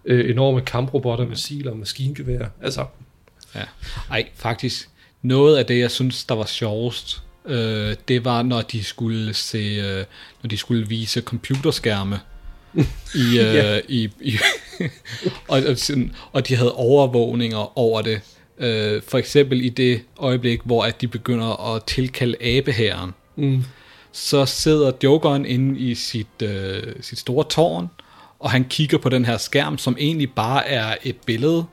øh, enorme kamprobotter, missiler og maskingevær. Altså, Ja. Ej, faktisk, noget af det, jeg synes, der var sjovest, øh, det var, når de skulle se, øh, når de skulle vise computerskærme. I, (laughs) øh, Ja. i, i (laughs) og, og, og de havde overvågninger over det. Øh, for eksempel i det øjeblik, hvor at de begynder at tilkalde abehæren. Mm. Så sidder Jokeren inde i sit, øh, sit store tårn, og han kigger på den her skærm, som egentlig bare er et billede.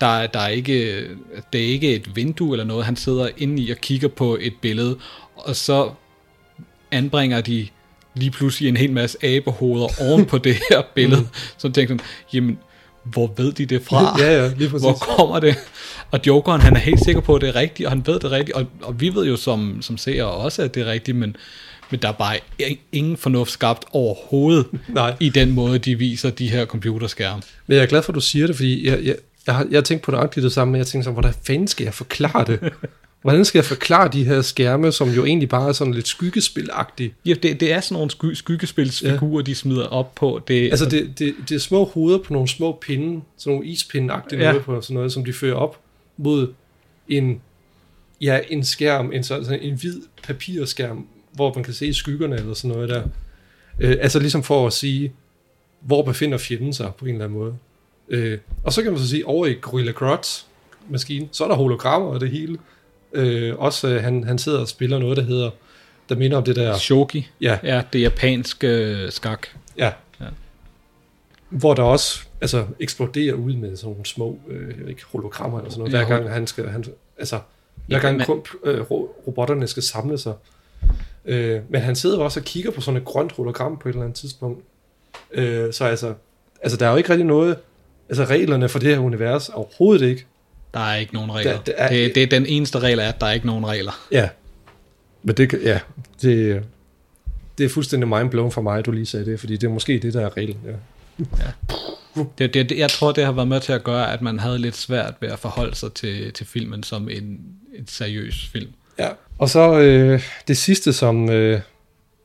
Der, er- der er ikke, det er ikke et vindue eller noget. Han sidder inde i og kigger på et billede, og så anbringer de lige pludselig en hel masse abehoveder (laughs) oven på det her billede. Mm. Så tænker han, jamen, hvor ved de det fra? Ja, ja, lige præcis. Hvor kommer det? Og Jokeren, han er helt sikker på, at det er rigtigt, og han ved det rigtigt, og, og vi ved jo som, som seere også, at det er rigtigt, men, men der er bare ingen fornuft skabt overhovedet Nej. i den måde, de viser de her computerskærme. Men jeg er glad for, at du siger det, fordi jeg, jeg, jeg, har, jeg har tænkt på nøjagtigt det samme, men jeg tænkte sådan, hvordan fanden skal jeg forklare det? (laughs) Hvordan skal jeg forklare de her skærme, som jo egentlig bare er sådan lidt skyggespilagtige? Ja, det, det er sådan nogle sky, skyggespilsfigurer, ja. de smider op på. Det, Altså, det, det, det er små hoveder på nogle små pinde, sådan nogle ispinde-agtige Ja. på sådan noget, som de fører op mod en, ja, en skærm, en, sådan, en hvid papirskærm, hvor man kan se skyggerne eller sådan noget der. Øh, altså ligesom for at sige, hvor befinder fjenden sig på en eller anden måde. Øh, og så kan man så sige, over i Gorilla Grots maskine, så er der hologrammer og det hele. Øh, også øh, han, han sidder og spiller noget, der hedder, der minder om det der... Shogi. Ja. ja det japanske øh, skak. Ja. Ja. Hvor der også altså, eksploderer ud med sådan nogle små øh, ikke, hologrammer eller sådan noget, Ja, hver gang han skal, han, altså, hver Ja, gang men- komp, øh, ro- robotterne skal samle sig. Øh, men han sidder også og kigger på sådan et grønt hologram på et eller andet tidspunkt. Øh, så altså, altså, der er jo ikke rigtig noget, altså reglerne for det her univers, overhovedet ikke. Der er ikke nogen regler. Der- der er- det, det er den eneste regel, er, at der er ikke nogen regler. Ja. Men det, ja, det, det er fuldstændig mindblown for mig, at du lige sagde det, fordi det er måske det, der er reglen. Ja. Det, det, det, jeg tror, det har været med til at gøre, at man havde lidt svært ved at forholde sig til, til filmen som en, en seriøs film. Ja. Og så øh, det sidste, som øh,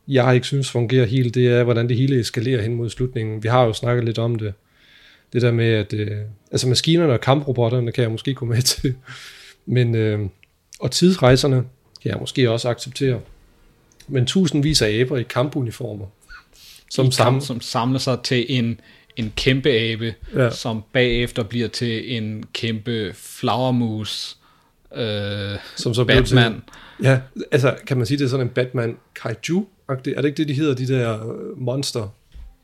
jeg ikke synes fungerer helt, det er, hvordan det hele eskalerer hen mod slutningen. Vi har jo snakket lidt om det. Det der med, at øh, altså maskinerne og kamprobotterne kan jeg måske gå med (laughs) til. Men, øh, og tidsrejserne kan jeg måske også acceptere. Men tusindvis af aber i kampuniformer. Som, Som, sam, sammen, som samler sig til en, en kæmpe abe, Ja. som bagefter bliver til en kæmpe flagermus øh, Som så Batman. Til, ja, altså kan man sige, det er sådan en Batman kaiju Er det ikke det, de hedder, de der øh, monster?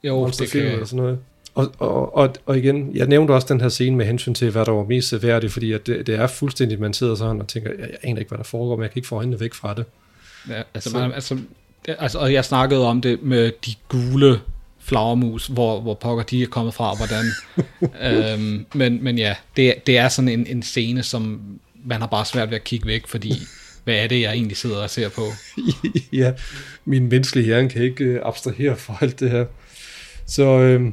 Jo, monsterfilm det kan- eller sådan noget. Og, og, og, og igen, jeg nævnte også den her scene med hensyn til, hvad der var mest seværdigt, fordi at det, det er fuldstændig, man sidder sådan og tænker, jeg, jeg aner ikke, hvad der foregår, men jeg kan ikke få øjnene væk fra det. Ja, altså, Så- man, altså, altså, og jeg snakkede om det med de gule flagermus, hvor, hvor pokker de er kommet fra, og hvordan. øhm, men, men ja, det, det er sådan en, en scene, som man har bare svært ved at kigge væk, fordi hvad er det, jeg egentlig sidder og ser på? (laughs) ja, min menneskelige hjerne kan ikke øh, abstrahere fra alt det her. Så øh,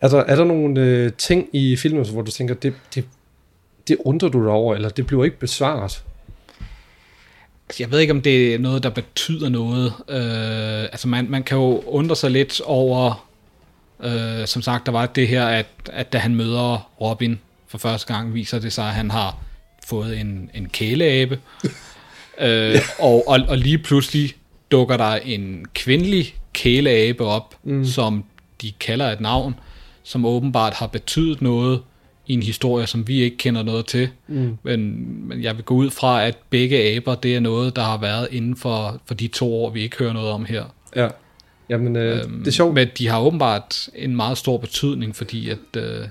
er, der, er der nogle øh, ting i filmen, hvor du tænker, det, det, det undrer du dig over, eller det bliver ikke besvaret? Altså, Jeg ved ikke, om det er noget, der betyder noget. Øh, altså, man, man kan jo undre sig lidt over, øh, som sagt, der var det her, at, at da han møder Robin for første gang, viser det sig, at han har fået en, en kæleabe. (laughs) øh, og, og, og lige pludselig dukker der en kvindelig kæleabe op, mm. som de kalder et navn, som åbenbart har betydet noget i en historie, som vi ikke kender noget til. Mm. Men, men jeg vil gå ud fra, at begge aber, det er noget, der har været inden for, for de to år, vi ikke hører noget om her. Ja. Jamen, øh, øhm, det er sjovt. Men de har åbenbart en meget stor betydning, fordi at øh,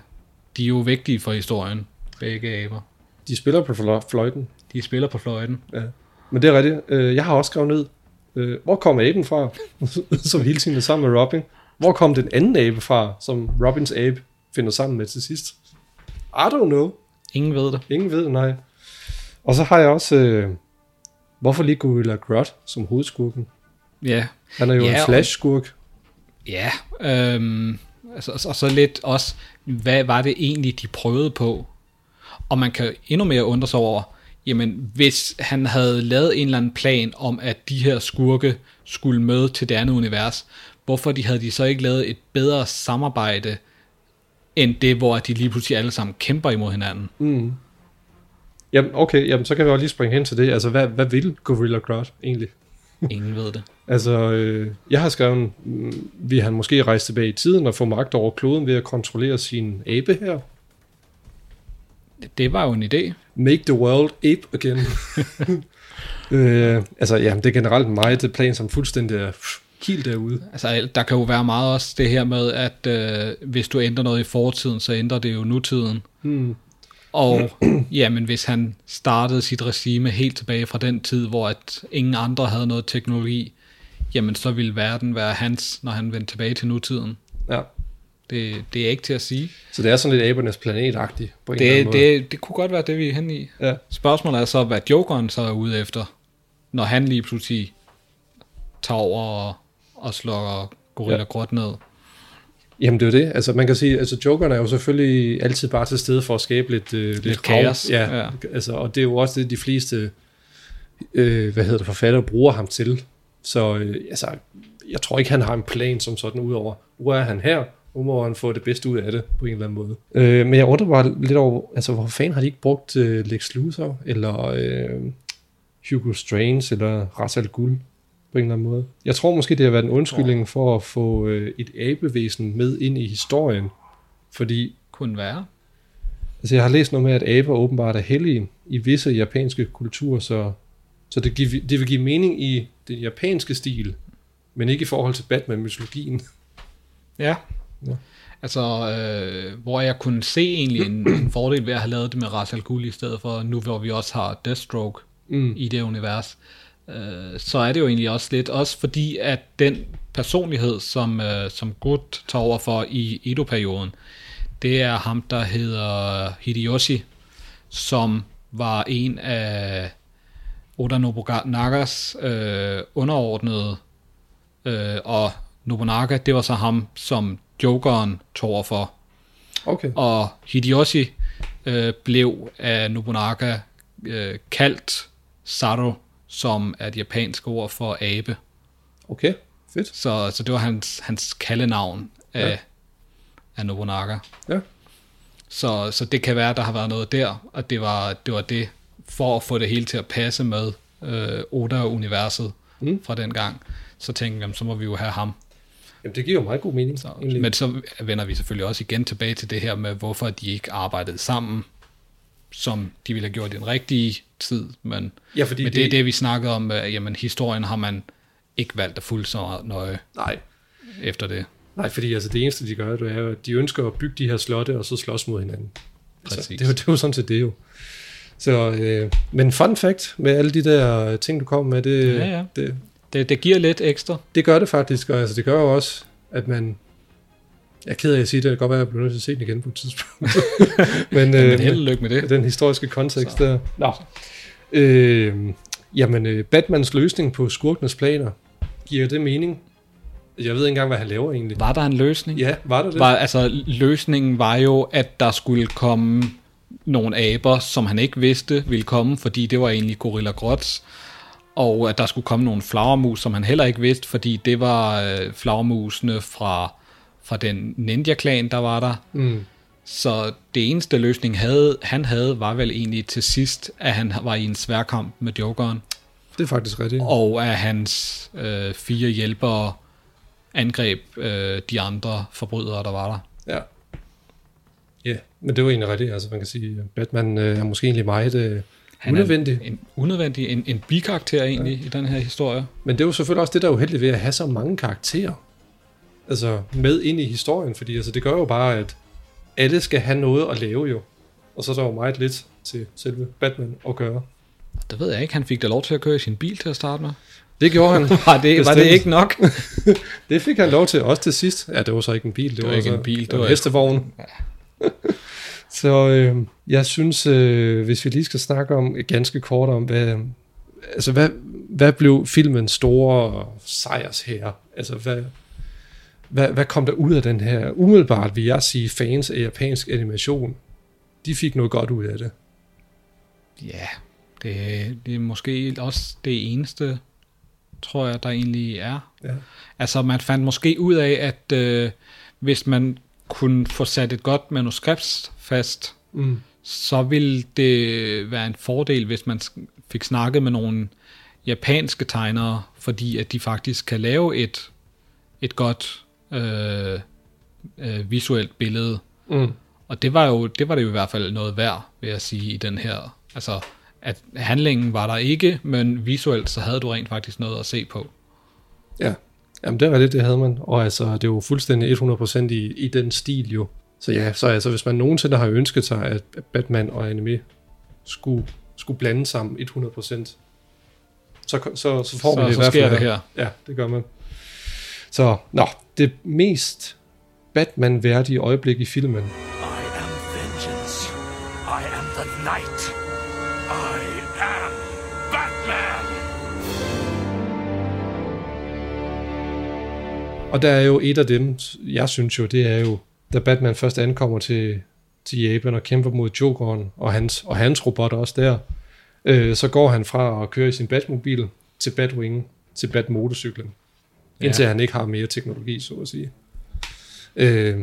de er jo vigtige for historien, begge aber. De spiller på fløjten. De spiller på fløjten. Ja. Men det er rigtigt. Øh, Jeg har også skrevet ned, øh, hvor kom aben fra, (laughs) som hele tiden er sammen med Robin? Hvor kom den anden abe fra, som Robins abe finder sammen med til sidst? I don't know. Ingen ved det. Ingen ved det, nej. Og så har jeg også, øh, hvorfor lige Gorilla Grodd som hovedskurken? Ja. Han er jo Ja, en flash-skurk. Ja, øhm, altså, og så- og så lidt også, hvad var det egentlig, de prøvede på? Og man kan endnu mere undre sig over, jamen hvis han havde lavet en eller anden plan om, at de her skurke skulle møde til det andet univers, hvorfor de havde de så ikke lavet et bedre samarbejde, end det, hvor de lige pludselig alle sammen kæmper imod hinanden? Mm. Jamen, okay, jamen, så kan vi også lige springe hen til det. Altså, hvad, hvad vil Gorilla Grodd egentlig? Ingen ved det. (laughs) Altså, øh, jeg har skrevet, mm, vil han måske rejse tilbage i tiden og få magt over kloden ved at kontrollere sin abe her? Det var jo en idé. Make the world ape again. (laughs) (laughs) øh, altså, ja, det er generelt mig det plan, som fuldstændig er helt derude. Altså, der kan jo være meget også det her med, at øh, hvis du ændrer noget i fortiden, så ændrer det jo nutiden. Hmm. Og (clears throat) jamen, hvis han startede sit regime helt tilbage fra den tid, hvor at ingen andre havde noget teknologi, jamen så ville verden være hans, når han vendte tilbage til nutiden. Ja. Det, det er ikke til at sige. Så det er sådan lidt abernes planetagtigt på en eller Det, anden måde. det, det kunne godt være det, vi er henne i. Ja. Spørgsmålet er så, hvad Jokeren så er ude efter, når han lige pludselig tager over og, og slår Gorilla Ja. Grodd ned. Jamen det er det. Altså man kan sige, altså Jokeren er jo selvfølgelig altid bare til stede for at skabe lidt, øh, lidt, Lidt kaos. Ja, Ja. Altså, og det er jo også det, de fleste øh, hvad hedder det, forfattere bruger ham til. Så øh, altså, jeg tror ikke, han har en plan som sådan udover, hvor er han her, nu må han få det bedste ud af det på en eller anden måde. Øh, men jeg undrer bare lidt over, altså hvor fanden har de ikke brugt øh, Lex Luthor, eller øh, Hugo Strange, eller Ra's al Ghul på en eller anden måde. Jeg tror måske, det har været en undskyldning for at få øh, et abevæsen med ind i historien, fordi Kunne være. Altså, jeg har læst noget med, at aber åbenbart er hellige i visse japanske kulturer, så, så det, giver, det vil give mening i den japanske stil, men ikke i forhold til Batman-mytologien. Ja. Ja. Altså, øh, hvor jeg kunne se egentlig en, en fordel ved at have lavet det med Ra's al Ghul i stedet for nu, hvor vi også har Deathstroke Mm. i det univers, øh, så er det jo egentlig også lidt, også fordi at den personlighed, som, øh, som Groot tager over for i Edo-perioden, det er ham, der hedder Hideyoshi, som var en af Oda Nobunagas øh, underordnede, øh, og Nobunaga, det var så ham, som Jokeren tog over for. Okay. Og Hideyoshi øh, blev af Nobunaga øh, kaldt Saro, som er et japansk ord for abe. Okay, fedt. Så, så det var hans, hans kaldenavn af, Ja. af Nobunaga. Ja. Så, så det kan være, der har været noget der, og det var det, var det for at få det hele til at passe med øh, Oda-universet Mm. fra den gang. Så tænkte jeg, så må vi jo have ham. Jamen, det giver jo meget god mening. Så, egentlig. men så vender vi selvfølgelig også igen tilbage til det her med, hvorfor de ikke arbejdede sammen som de ville have gjort i den rigtige tid, men, Ja, fordi men det, det er det- det, vi snakkede om, at jamen, historien har man ikke valgt at fulde så nøje Nej. efter det. Nej, fordi altså, det eneste, de gør, det er at de ønsker at bygge de her slotte, og så slås mod hinanden. Altså, Præcis. det, er jo, det er jo sådan set det jo. Så, øh, men fun fact med alle de der ting, du kommer med, det, Ja, ja. det, Det, det giver lidt ekstra. det gør det faktisk, og altså, det gør jo også, at man... Jeg er ked af at sige det, det kan godt være, at jeg bliver nødt til at se den igen på et tidspunkt. (laughs) men, Jamen, held og lykke med det. Den historiske kontekst der. Nå. Øh, jamen, øh, Batmans løsning på skurkenes planer, giver det mening? Jeg ved ikke engang, hvad han laver egentlig. Var der en løsning? Ja, var der det? Var, altså, løsningen var jo, at der skulle komme nogle aber, som han ikke vidste ville komme, fordi det var egentlig Gorilla Grots, og at der skulle komme nogle flagermus, som han heller ikke vidste, fordi det var øh, flagermusene fra, fra den ninja-klan, der var der. Mm. Så det eneste løsning, havde, han havde, var vel egentlig til sidst, at han var i en sværkamp med Jokeren. Det er faktisk rigtigt. Og at hans øh, fire hjælpere angreb øh, de andre forbrydere, der var der. Ja. Ja, men det var egentlig rigtigt. Altså, man kan sige, at Batman øh, er måske egentlig meget øh, Han unødvendig. Er en, unødvendig, en, en bikarakter egentlig ja. i den her historie. Men det er jo selvfølgelig også det, der er uheldigt ved at have så mange karakterer altså med ind i historien, fordi altså, det gør jo bare, at alle skal have noget at lave jo. Og så er der jo meget lidt til selve Batman at gøre. Det ved jeg ikke, han fik da lov til at køre i sin bil til at starte med. Det gjorde han. (laughs) var, det, var det ikke nok? (laughs) det fik han lov til, også til sidst. Ja, det var så ikke en bil. Det, Det var var ikke så en bil, det det var en hestevogn. (laughs) så øh, jeg synes, øh, hvis vi lige skal snakke om ganske kort om, hvad, altså, hvad, hvad blev filmens store sejrs her? Altså, hvad, hvad, hvad kom der ud af den her? Umiddelbart vil jeg sige, fans af japansk animation, de fik noget godt ud af det. Ja, det, det er måske også det eneste, tror jeg, der egentlig er. Ja. Altså, man fandt måske ud af, at øh, hvis man kunne få sat et godt manuskript fast, Mm. så ville det være en fordel, hvis man fik snakket med nogle japanske tegnere, fordi at de faktisk kan lave et, et godt øh, øh, visuelt billede. Mm. Og det var jo det var det jo i hvert fald noget værd, vil jeg sige, i den her. Altså, at handlingen var der ikke, men visuelt så havde du rent faktisk noget at se på. Ja, Jamen, det er rigtigt, det havde man. Og altså, det er jo fuldstændig 100% i, i den stil jo. Så ja, så altså, hvis man nogensinde har ønsket sig, at at Batman og anime skulle, skulle blande sammen 100%, så, så, så får Så- man det så i hvert fald sker det her. Ja, det gør man. Så, nå, det mest Batman-værdige øjeblik i filmen, I am vengeance. I am the night. I am Batman. Og der er jo et af dem, jeg synes jo, det er jo, da Batman først ankommer til, til Japan og kæmper mod Jokeren og hans, og hans robotter også der, øh, så går han fra at køre i sin Batmobil til Batwing til Batmotorcyklen, Ja. indtil han ikke har mere teknologi, så at sige. Øh,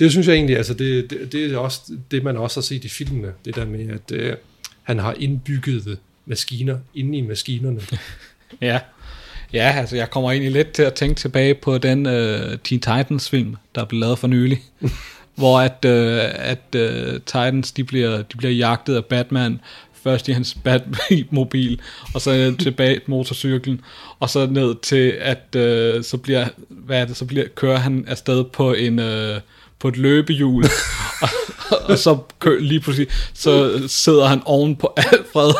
det synes jeg egentlig, altså det, det, det er også det, man også har set i filmene, det der med, at øh, han har indbygget maskiner inde i maskinerne. (laughs) Ja. Ja, altså jeg kommer egentlig lidt til at tænke tilbage på den uh, Teen Titans film, der blev lavet for nylig, (laughs) hvor at, uh, at uh, Titans de bliver, de bliver jagtet af Batman, først i hans Batmobil, og så ned til motorcyklen, og så ned til, at uh, så bliver, hvad er det, så bliver, kører han afsted på en, uh, på et løbehjul, og, og så kø, lige pludselig, så sidder han oven på Alfred,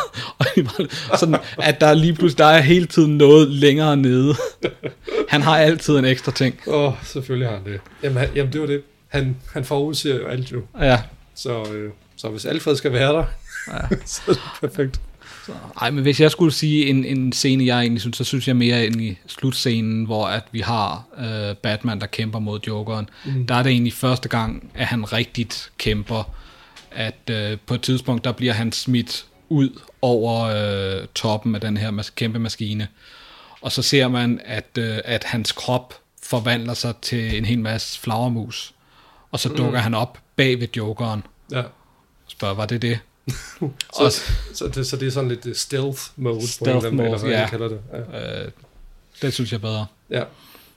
og sådan, at der er lige pludselig, der er hele tiden noget længere nede. Han har altid en ekstra ting. Åh, oh, selvfølgelig har han det. Jamen, han, jamen det var det. Han, han forudser jo alt jo. Ja. Så, øh, så hvis Alfred skal være der, Ja. (laughs) så er det perfekt. Ej, men hvis jeg skulle sige en, en scene, jeg egentlig synes, så synes jeg mere ind i slutscenen, hvor at vi har øh, Batman, der kæmper mod Jokeren. Mm. Mm. Der er det egentlig første gang, at han rigtigt kæmper. At øh, på et tidspunkt, der bliver han smidt ud over øh, toppen af den her mas- kæmpe maskine. Og så ser man, at, øh, at hans krop forvandler sig til en hel masse flagermus. Og så Mm. dukker han op bag ved Jokeren. Ja. Spørger, var det det? Så, så, det, så det er sådan lidt øh, stealth mode, på en Stealth eller anden- mode, eller hvad ja. kalder det. Ja. Øh, det synes jeg er bedre. Ja.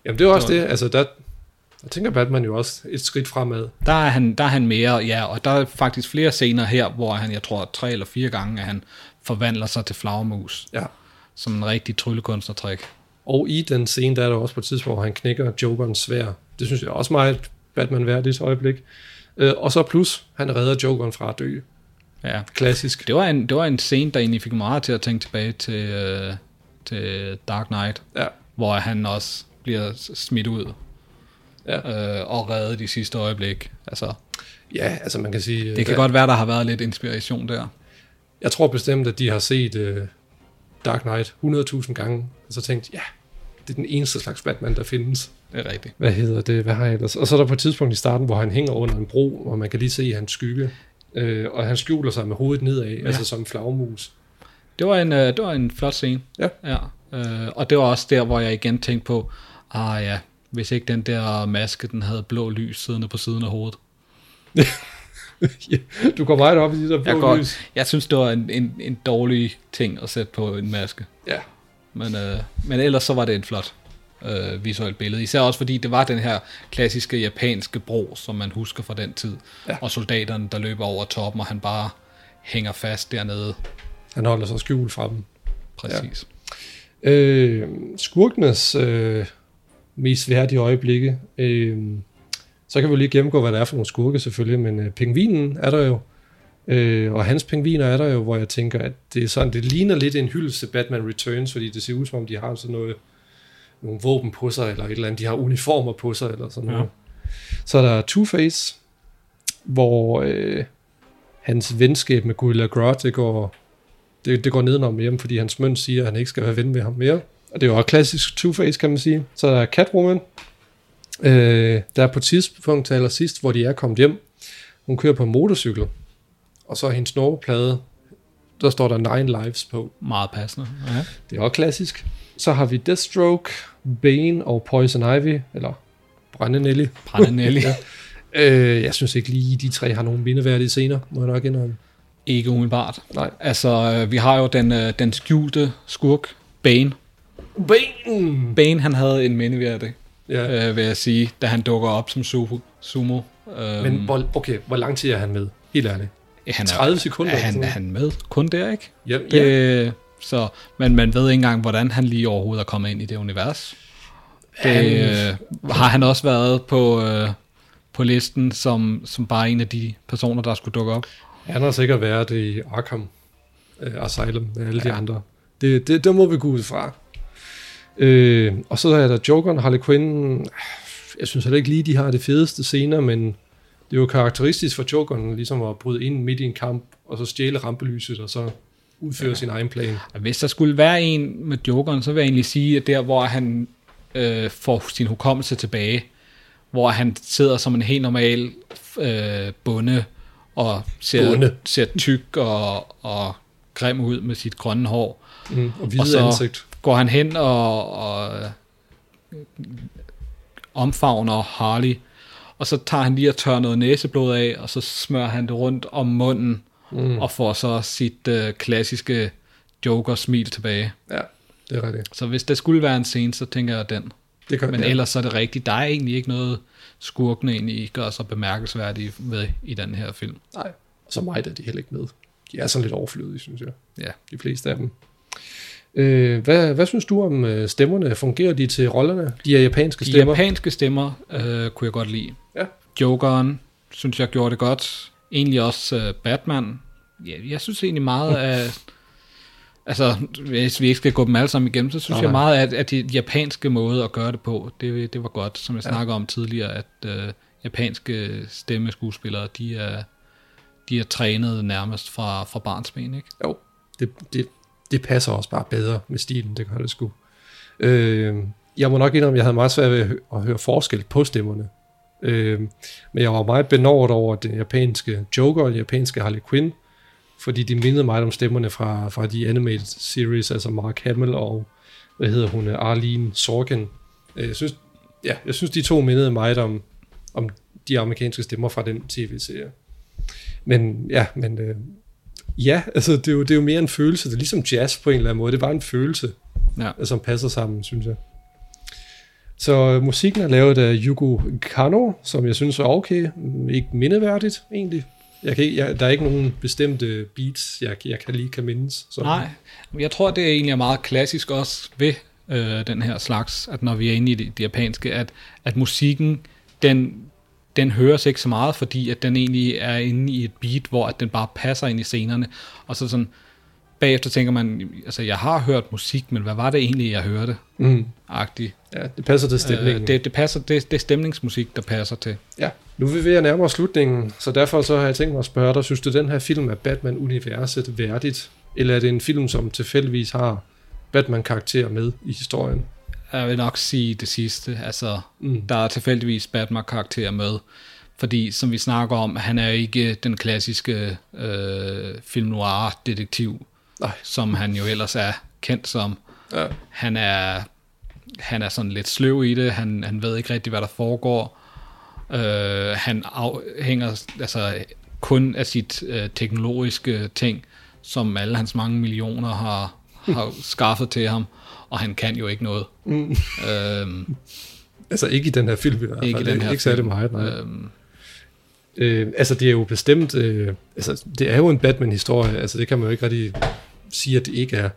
Jamen det er også Det det, altså der, Jeg tænker Batman jo også et skridt fremad. Der er han, der er han mere, ja, og der er faktisk flere scener her, hvor han, jeg tror, tre eller fire gange, at han forvandler sig til flagermus. Ja. Som en rigtig tryllekunstnertrik. Og i den scene, der er der også på et tidspunkt, hvor han knækker Jokerens svær. Det synes jeg også meget Batman-værdigt øjeblik. Øh, og så plus, han redder Jokeren fra at dø. Ja. Klassisk. Det var en, det var en scene, der egentlig fik mig meget til at tænke tilbage til, øh, til Dark Knight. Ja. Hvor han også bliver smidt ud. Ja. Øh, og reddet i sidste øjeblik. Altså, Ja, altså man kan sige... det kan godt være, der har været lidt inspiration der. Jeg tror bestemt, at de har set uh, Dark Knight 100.000 gange, og så tænkt, ja, det er den eneste slags Batman, der findes. Det er rigtigt. Hvad hedder det? Hvad har jeg ellers? Og så er der på et tidspunkt i starten, hvor han hænger under en bro, hvor man kan lige se hans skygge, øh, og han skjuler sig med hovedet nedad, ja. altså som en flagmus. Det var en, øh, det var en flot scene. Ja. ja. Øh, og det var også der, hvor jeg igen tænkte på, ah ja, hvis ikke den der maske, den havde blå lys siddende på siden af hovedet. (laughs) du går meget op i de der blå jeg, går, lys. jeg synes, det var en, en, en dårlig ting at sætte på en maske. Ja. Men, øh, men ellers så var det et flot øh, visuelt billede. Især også fordi det var den her klassiske japanske bro, som man husker fra den tid. Ja. Og soldaterne, der løber over toppen, og han bare hænger fast dernede. Han holder sig skjult fra dem. Præcis. Ja. Øh, skurkenes øh, mest værdige øjeblikke. Øh, så kan vi lige gennemgå, hvad det er for nogle skurke selvfølgelig, men øh, pingvinen er der jo. Øh, og hans pingviner er der jo, hvor jeg tænker, at det er sådan, det ligner lidt en hyldest til Batman Returns, fordi det ser ud som om, de har sådan noget, nogle våben på sig, eller et eller andet, de har uniformer på sig, eller sådan Ja. noget. Så er der Two-Face, hvor øh, hans venskab med Gorilla Grodd, det går, det, det går nedenom hjem, fordi hans mønt siger, at han ikke skal være ven med ham mere. Og det er jo også klassisk Two-Face, kan man sige. Så er der Catwoman, øh, der er på tidspunkt til allersidst, hvor de er kommet hjem. Hun kører på en motorcykel, og så er hendes nummerplade, der står der Nine Lives på. Meget passende. Ja. Det er også klassisk. Så har vi Deathstroke, Bane og Poison Ivy, eller Brænde Nelly. Brænde Nelly. (laughs) ja. øh, jeg synes ikke lige, de tre har nogen mindeværdige scener, må jeg nok indrømme. Ikke umiddelbart. Nej. Altså, øh, vi har jo den, øh, den skjulte skurk, Bane. Bane! Bane, han havde en mindeværdig, Ja. øh, vil jeg sige, da han dukker op som sumo. sumo. Øhm, Men hvor, okay, hvor lang tid er han med? Helt ærligt. han er, 30 sekunder. Er han, er han med kun der, ikke? Ja, det, Så, men man ved ikke engang, hvordan han lige overhovedet er kommet ind i det univers. Det, Han- øh, har han også været på, øh, på listen som, som bare en af de personer, der skulle dukke op? Han har sikkert været i Arkham øh, Asylum med alle ja. de andre. Det, det, det må vi gå ud fra. Øh, og så er der Jokeren, Harley Quinn. Jeg synes heller ikke lige, de har det fedeste scener, men det er jo karakteristisk for Jokeren ligesom at bryde ind midt i en kamp, og så stjæle rampelyset, og så udføre ja. sin egen plan. Hvis der skulle være en med Jokeren, så vil jeg egentlig sige, at der, hvor han øh, får sin hukommelse tilbage, hvor han sidder som en helt normal øh, bonde, og ser, Bonde. ser tyk og, og grim ud med sit grønne hår. Mm, og hvide så ansigt. går han hen og, og øh, omfavner Harley, og så tager han lige og tørrer noget næseblod af, og så smører han det rundt om munden, Mm. og får så sit øh, klassiske Joker-smil tilbage. Ja, det er rigtigt. Så hvis der skulle være en scene, så tænker jeg den. Det kan- Men ja. ellers så er det rigtigt. Der er egentlig ikke noget skurkene egentlig gør sig bemærkelsesværdige ved i den her film. Nej, så meget er de heller ikke med. De er sådan lidt overflødige, synes jeg. Ja. De fleste af dem. Øh, hvad, hvad synes du om øh, stemmerne? Fungerer de til rollerne? De er japanske De stemmer. japanske stemmer øh, kunne jeg godt lide. Ja. Jokeren synes jeg gjorde det godt. Egentlig også øh, Batman. Ja, jeg synes egentlig meget (laughs) af... Altså, hvis vi ikke skal gå dem alle sammen igennem, så synes Nej, jeg meget, at, at de japanske måde at gøre det på, det, det var godt. Som jeg Ja. snakker om tidligere, at øh, japanske stemmeskuespillere, de er, de er trænet nærmest fra, fra barnsben, ikke? Jo, det, det, det passer også bare bedre med stilen, det gør det sgu. Øh, jeg må nok indrømme, at jeg havde meget svært ved at høre forskel på stemmerne. Øh, men jeg var meget benåret over den japanske Joker og den japanske Harley Quinn, fordi de mindede mig om stemmerne fra, fra de animated series, altså Mark Hamill og, hvad hedder hun, Arlene Sorkin. Øh, Jeg synes, ja, jeg synes, de to mindede mig om, om de amerikanske stemmer fra den tv-serie. Men ja, men øh, ja, altså det er, jo, det er jo mere en følelse. Det er ligesom jazz på en eller anden måde. Det er bare en følelse, Ja. som passer sammen, synes jeg. Så musikken er lavet af Yugo Kano, som jeg synes er okay. Ikke mindeværdigt, egentlig. Jeg kan, ikke- jeg, der er ikke nogen bestemte beats, jeg, jeg kan lige kan mindes. Så. Nej, jeg tror, det er egentlig meget klassisk også ved øh, den her slags, at når vi er inde i det, det japanske, at, at musikken, den, den høres ikke så meget, fordi at den egentlig er inde i et beat, hvor at den bare passer ind i scenerne, og så sådan, bagefter tænker man, altså jeg har hørt musik, men hvad var det egentlig, jeg hørte? Mm. Agtigt. Ja, det passer til stemningen. Øh, det, det, passer, det, det er stemningsmusik, der passer til. Ja, nu er vi ved at nærme os slutningen, så derfor så har jeg tænkt mig at spørge dig, synes du, den her film er Batman-universet værdigt, eller er det en film, som tilfældigvis har Batman-karakter med i historien? Jeg vil nok sige det sidste. Altså, Mm. der er tilfældigvis Batman-karakter med. Fordi, som vi snakker om, han er ikke den klassiske øh, film noir-detektiv, Nej. som han jo ellers er kendt som. Ja. Han er han er sådan lidt sløv i det. Han, han ved ikke rigtig, hvad der foregår. Øh, han afhænger altså, kun af sit øh, teknologiske ting, som alle hans mange millioner har, har (laughs) skaffet til ham. Og han kan jo ikke noget. Mm. Øhm, (laughs) Altså ikke i den her film i hvert fald. Ikke i den her ikke særlig meget, nej. Øhm. Øh, altså det er jo bestemt, øh, altså det er jo en Batman-historie, altså det kan man jo ikke rigtig sige, at det ikke er.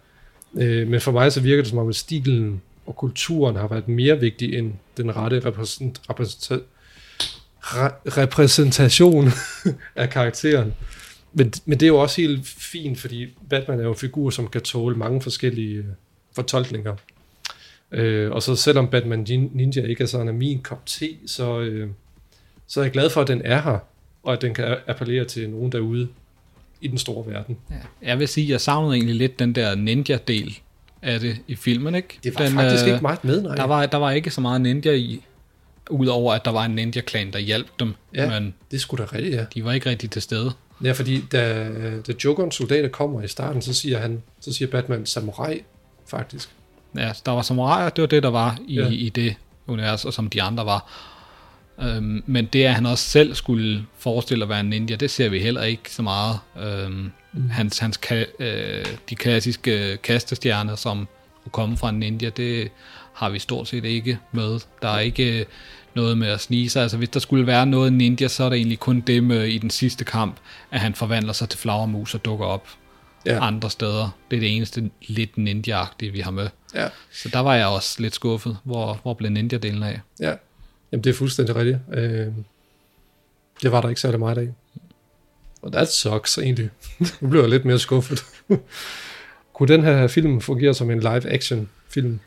Øh, men for mig så virker det som om, at stilen og kulturen har været mere vigtig end den rette repræsent, repræsent, re, repræsentation (laughs) af karakteren. Men, men det er jo også helt fint, fordi Batman er jo en figur, som kan tåle mange forskellige øh, fortolkninger. Øh, og så selvom Batman Ninja ikke er sådan af min kop te, så, øh, så er jeg glad for, at den er her, og at den kan appellere til nogen derude i den store verden. Ja. Jeg vil sige, jeg savnede egentlig lidt den der ninja-del af det i filmen, ikke? Det var den, faktisk øh, ikke meget med, nej. Der var, der var ikke så meget ninja i, udover at der var en ninja-klan, der hjalp dem. Ja, men det skulle da rigtigt, ja. De var ikke rigtig til stede. Ja, fordi da, da Jokerens soldater kommer i starten, så siger han, så siger Batman samurai, faktisk. Ja, der var samuraier, det var det, der var i, Ja. ja. i det univers, og som de andre var. Øhm, men det, at han også selv skulle forestille at være en ninja, det ser vi heller ikke så meget. Øhm, mm. Hans, hans ka- øh, de klassiske kastestjerner, som kunne komme fra en ninja, det har vi stort set ikke med. Der er ikke noget med at snige sig. Altså, hvis der skulle være noget ninja, så er det egentlig kun det med i den sidste kamp, at han forvandler sig til flagermus og dukker op Ja. andre steder. Det er det eneste lidt ninja-agtige, vi har med. Ja. Så der var jeg også lidt skuffet. Hvor, hvor blev ninja-delen af? Ja, Jamen, det er fuldstændig rigtigt. Øh, det var der ikke særlig meget af. Og that sucks egentlig. (laughs) nu blev jeg lidt mere skuffet. (laughs) Kunne den her film fungere som en live-action film?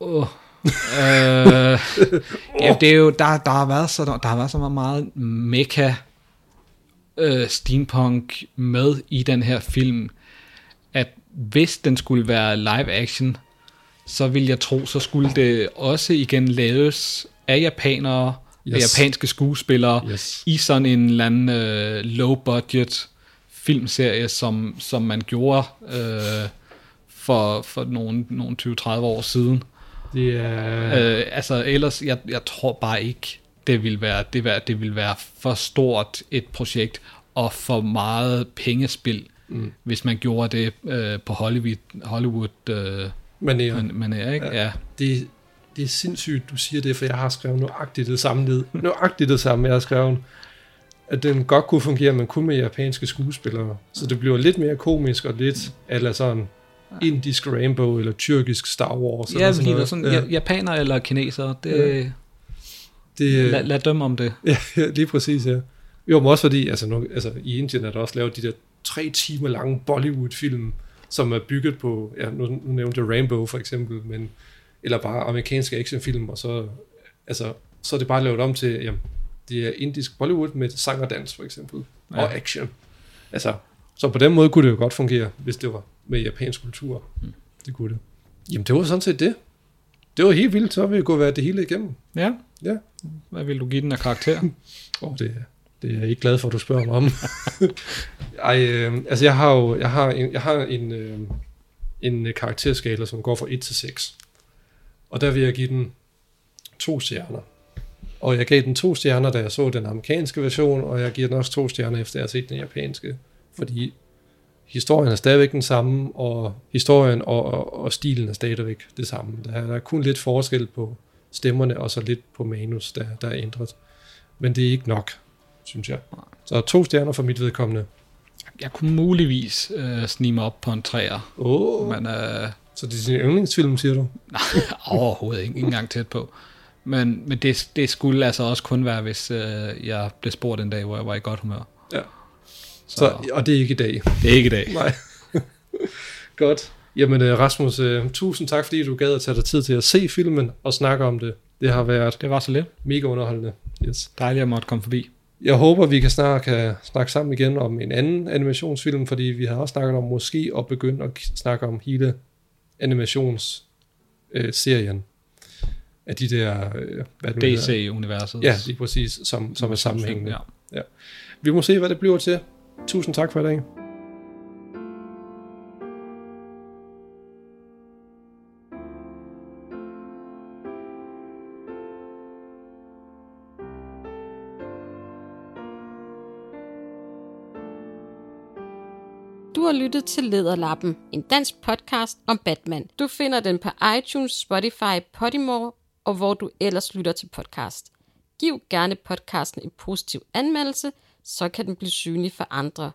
Oh. øh, ja, det er jo, der, der, har været så, der har været så meget mecha øh, steampunk med i den her film, at hvis den skulle være live action, så vil jeg tro, så skulle det også igen laves af japanere, yes. af japanske skuespillere, Yes. i sådan en eller anden øh, low budget filmserie, som, som man gjorde øh, for, for nogle, nogle 20-30 år siden. Det er... Øh, altså ellers, jeg, jeg tror bare ikke, det vil være, det vil, det vil være for stort et projekt, og for meget pengespil, Mm. hvis man gjorde det øh, på Hollywood, Hollywood øh, Manér. man, manér, ikke? Ja. Det, det er sindssygt, du siger det, for jeg har skrevet nøjagtigt det samme ned. (laughs) Nøjagtigt det samme, jeg har skrevet. At den godt kunne fungere, men kun med japanske skuespillere. Så det bliver lidt mere komisk og lidt eller sådan indisk Rainbow eller tyrkisk Star Wars. Ja, eller er noget. sådan, ja. japaner eller kinesere, det, Ja. Det, lad, lad dem om det. (laughs) Ja, lige præcis, ja. Jo, men også fordi, altså, nu, altså i Indien er der også lavet de der tre timer lange Bollywood-film, som er bygget på, ja, nu, nu nævnte jeg Rainbow for eksempel, men, eller bare amerikanske actionfilm, og så, altså, så er det bare lavet om til, jamen, det er indisk Bollywood med sang og dans for eksempel, ja. og Ja. action. Altså, så på den måde kunne det jo godt fungere, hvis det var med japansk kultur. Mm. Det kunne det. Jamen, det var sådan set det. Det var helt vildt, så vi gået været det hele igennem. Ja. Ja. Hvad vil du give den af karakter? (laughs) Åh, oh, det, det er jeg ikke glad for, at du spørger mig om. (laughs) Ej, øh, altså jeg har jo jeg har en, jeg har en, øh, en øh, karakterskala, som går fra 1 til 6. Og der vil jeg give den to stjerner. Og jeg gav den to stjerner, da jeg så den amerikanske version, og jeg giver den også to stjerner, efter jeg har set den japanske. Fordi historien er stadigvæk den samme, og historien og, og, og stilen er stadigvæk det samme. Der er, der er kun lidt forskel på stemmerne, og så lidt på manus, der, der er ændret. Men det er ikke nok, synes jeg. Så to stjerner for mit vedkommende. Jeg kunne muligvis øh, snige mig op på en træer. Oh. Men, øh, så det er din yndlingsfilm, siger du? (laughs) Nej, overhovedet ikke. Ikke engang tæt på. Men, men det, det skulle altså også kun være, hvis øh, jeg blev spurgt en dag, hvor jeg var i godt humør. Ja. Så, så, og det er ikke i dag. Det er ikke i dag. Nej. (laughs) Godt. Jamen øh, Rasmus, uh, tusind tak, fordi du gad at tage dig tid til at se filmen og snakke om det. Det har været det var så lidt. mega underholdende. Yes. Dejligt at måtte komme forbi. Jeg håber, vi kan snart kan snakke sammen igen om en anden animationsfilm, fordi vi har også snakket om måske at begynde at snakke om hele animationsserien. Øh, af de der... Øh, hvad DC-universet. Ja, lige præcis, som, som er sammenhængende. Ja. ja. Vi må se, hvad det bliver til. Tusind tak for i dag. Du har lyttet til Lederlappen, en dansk podcast om Batman. Du finder den på iTunes, Spotify, Podimo og hvor du ellers lytter til podcast. Giv gerne podcasten en positiv anmeldelse, så kan den blive synlig for andre.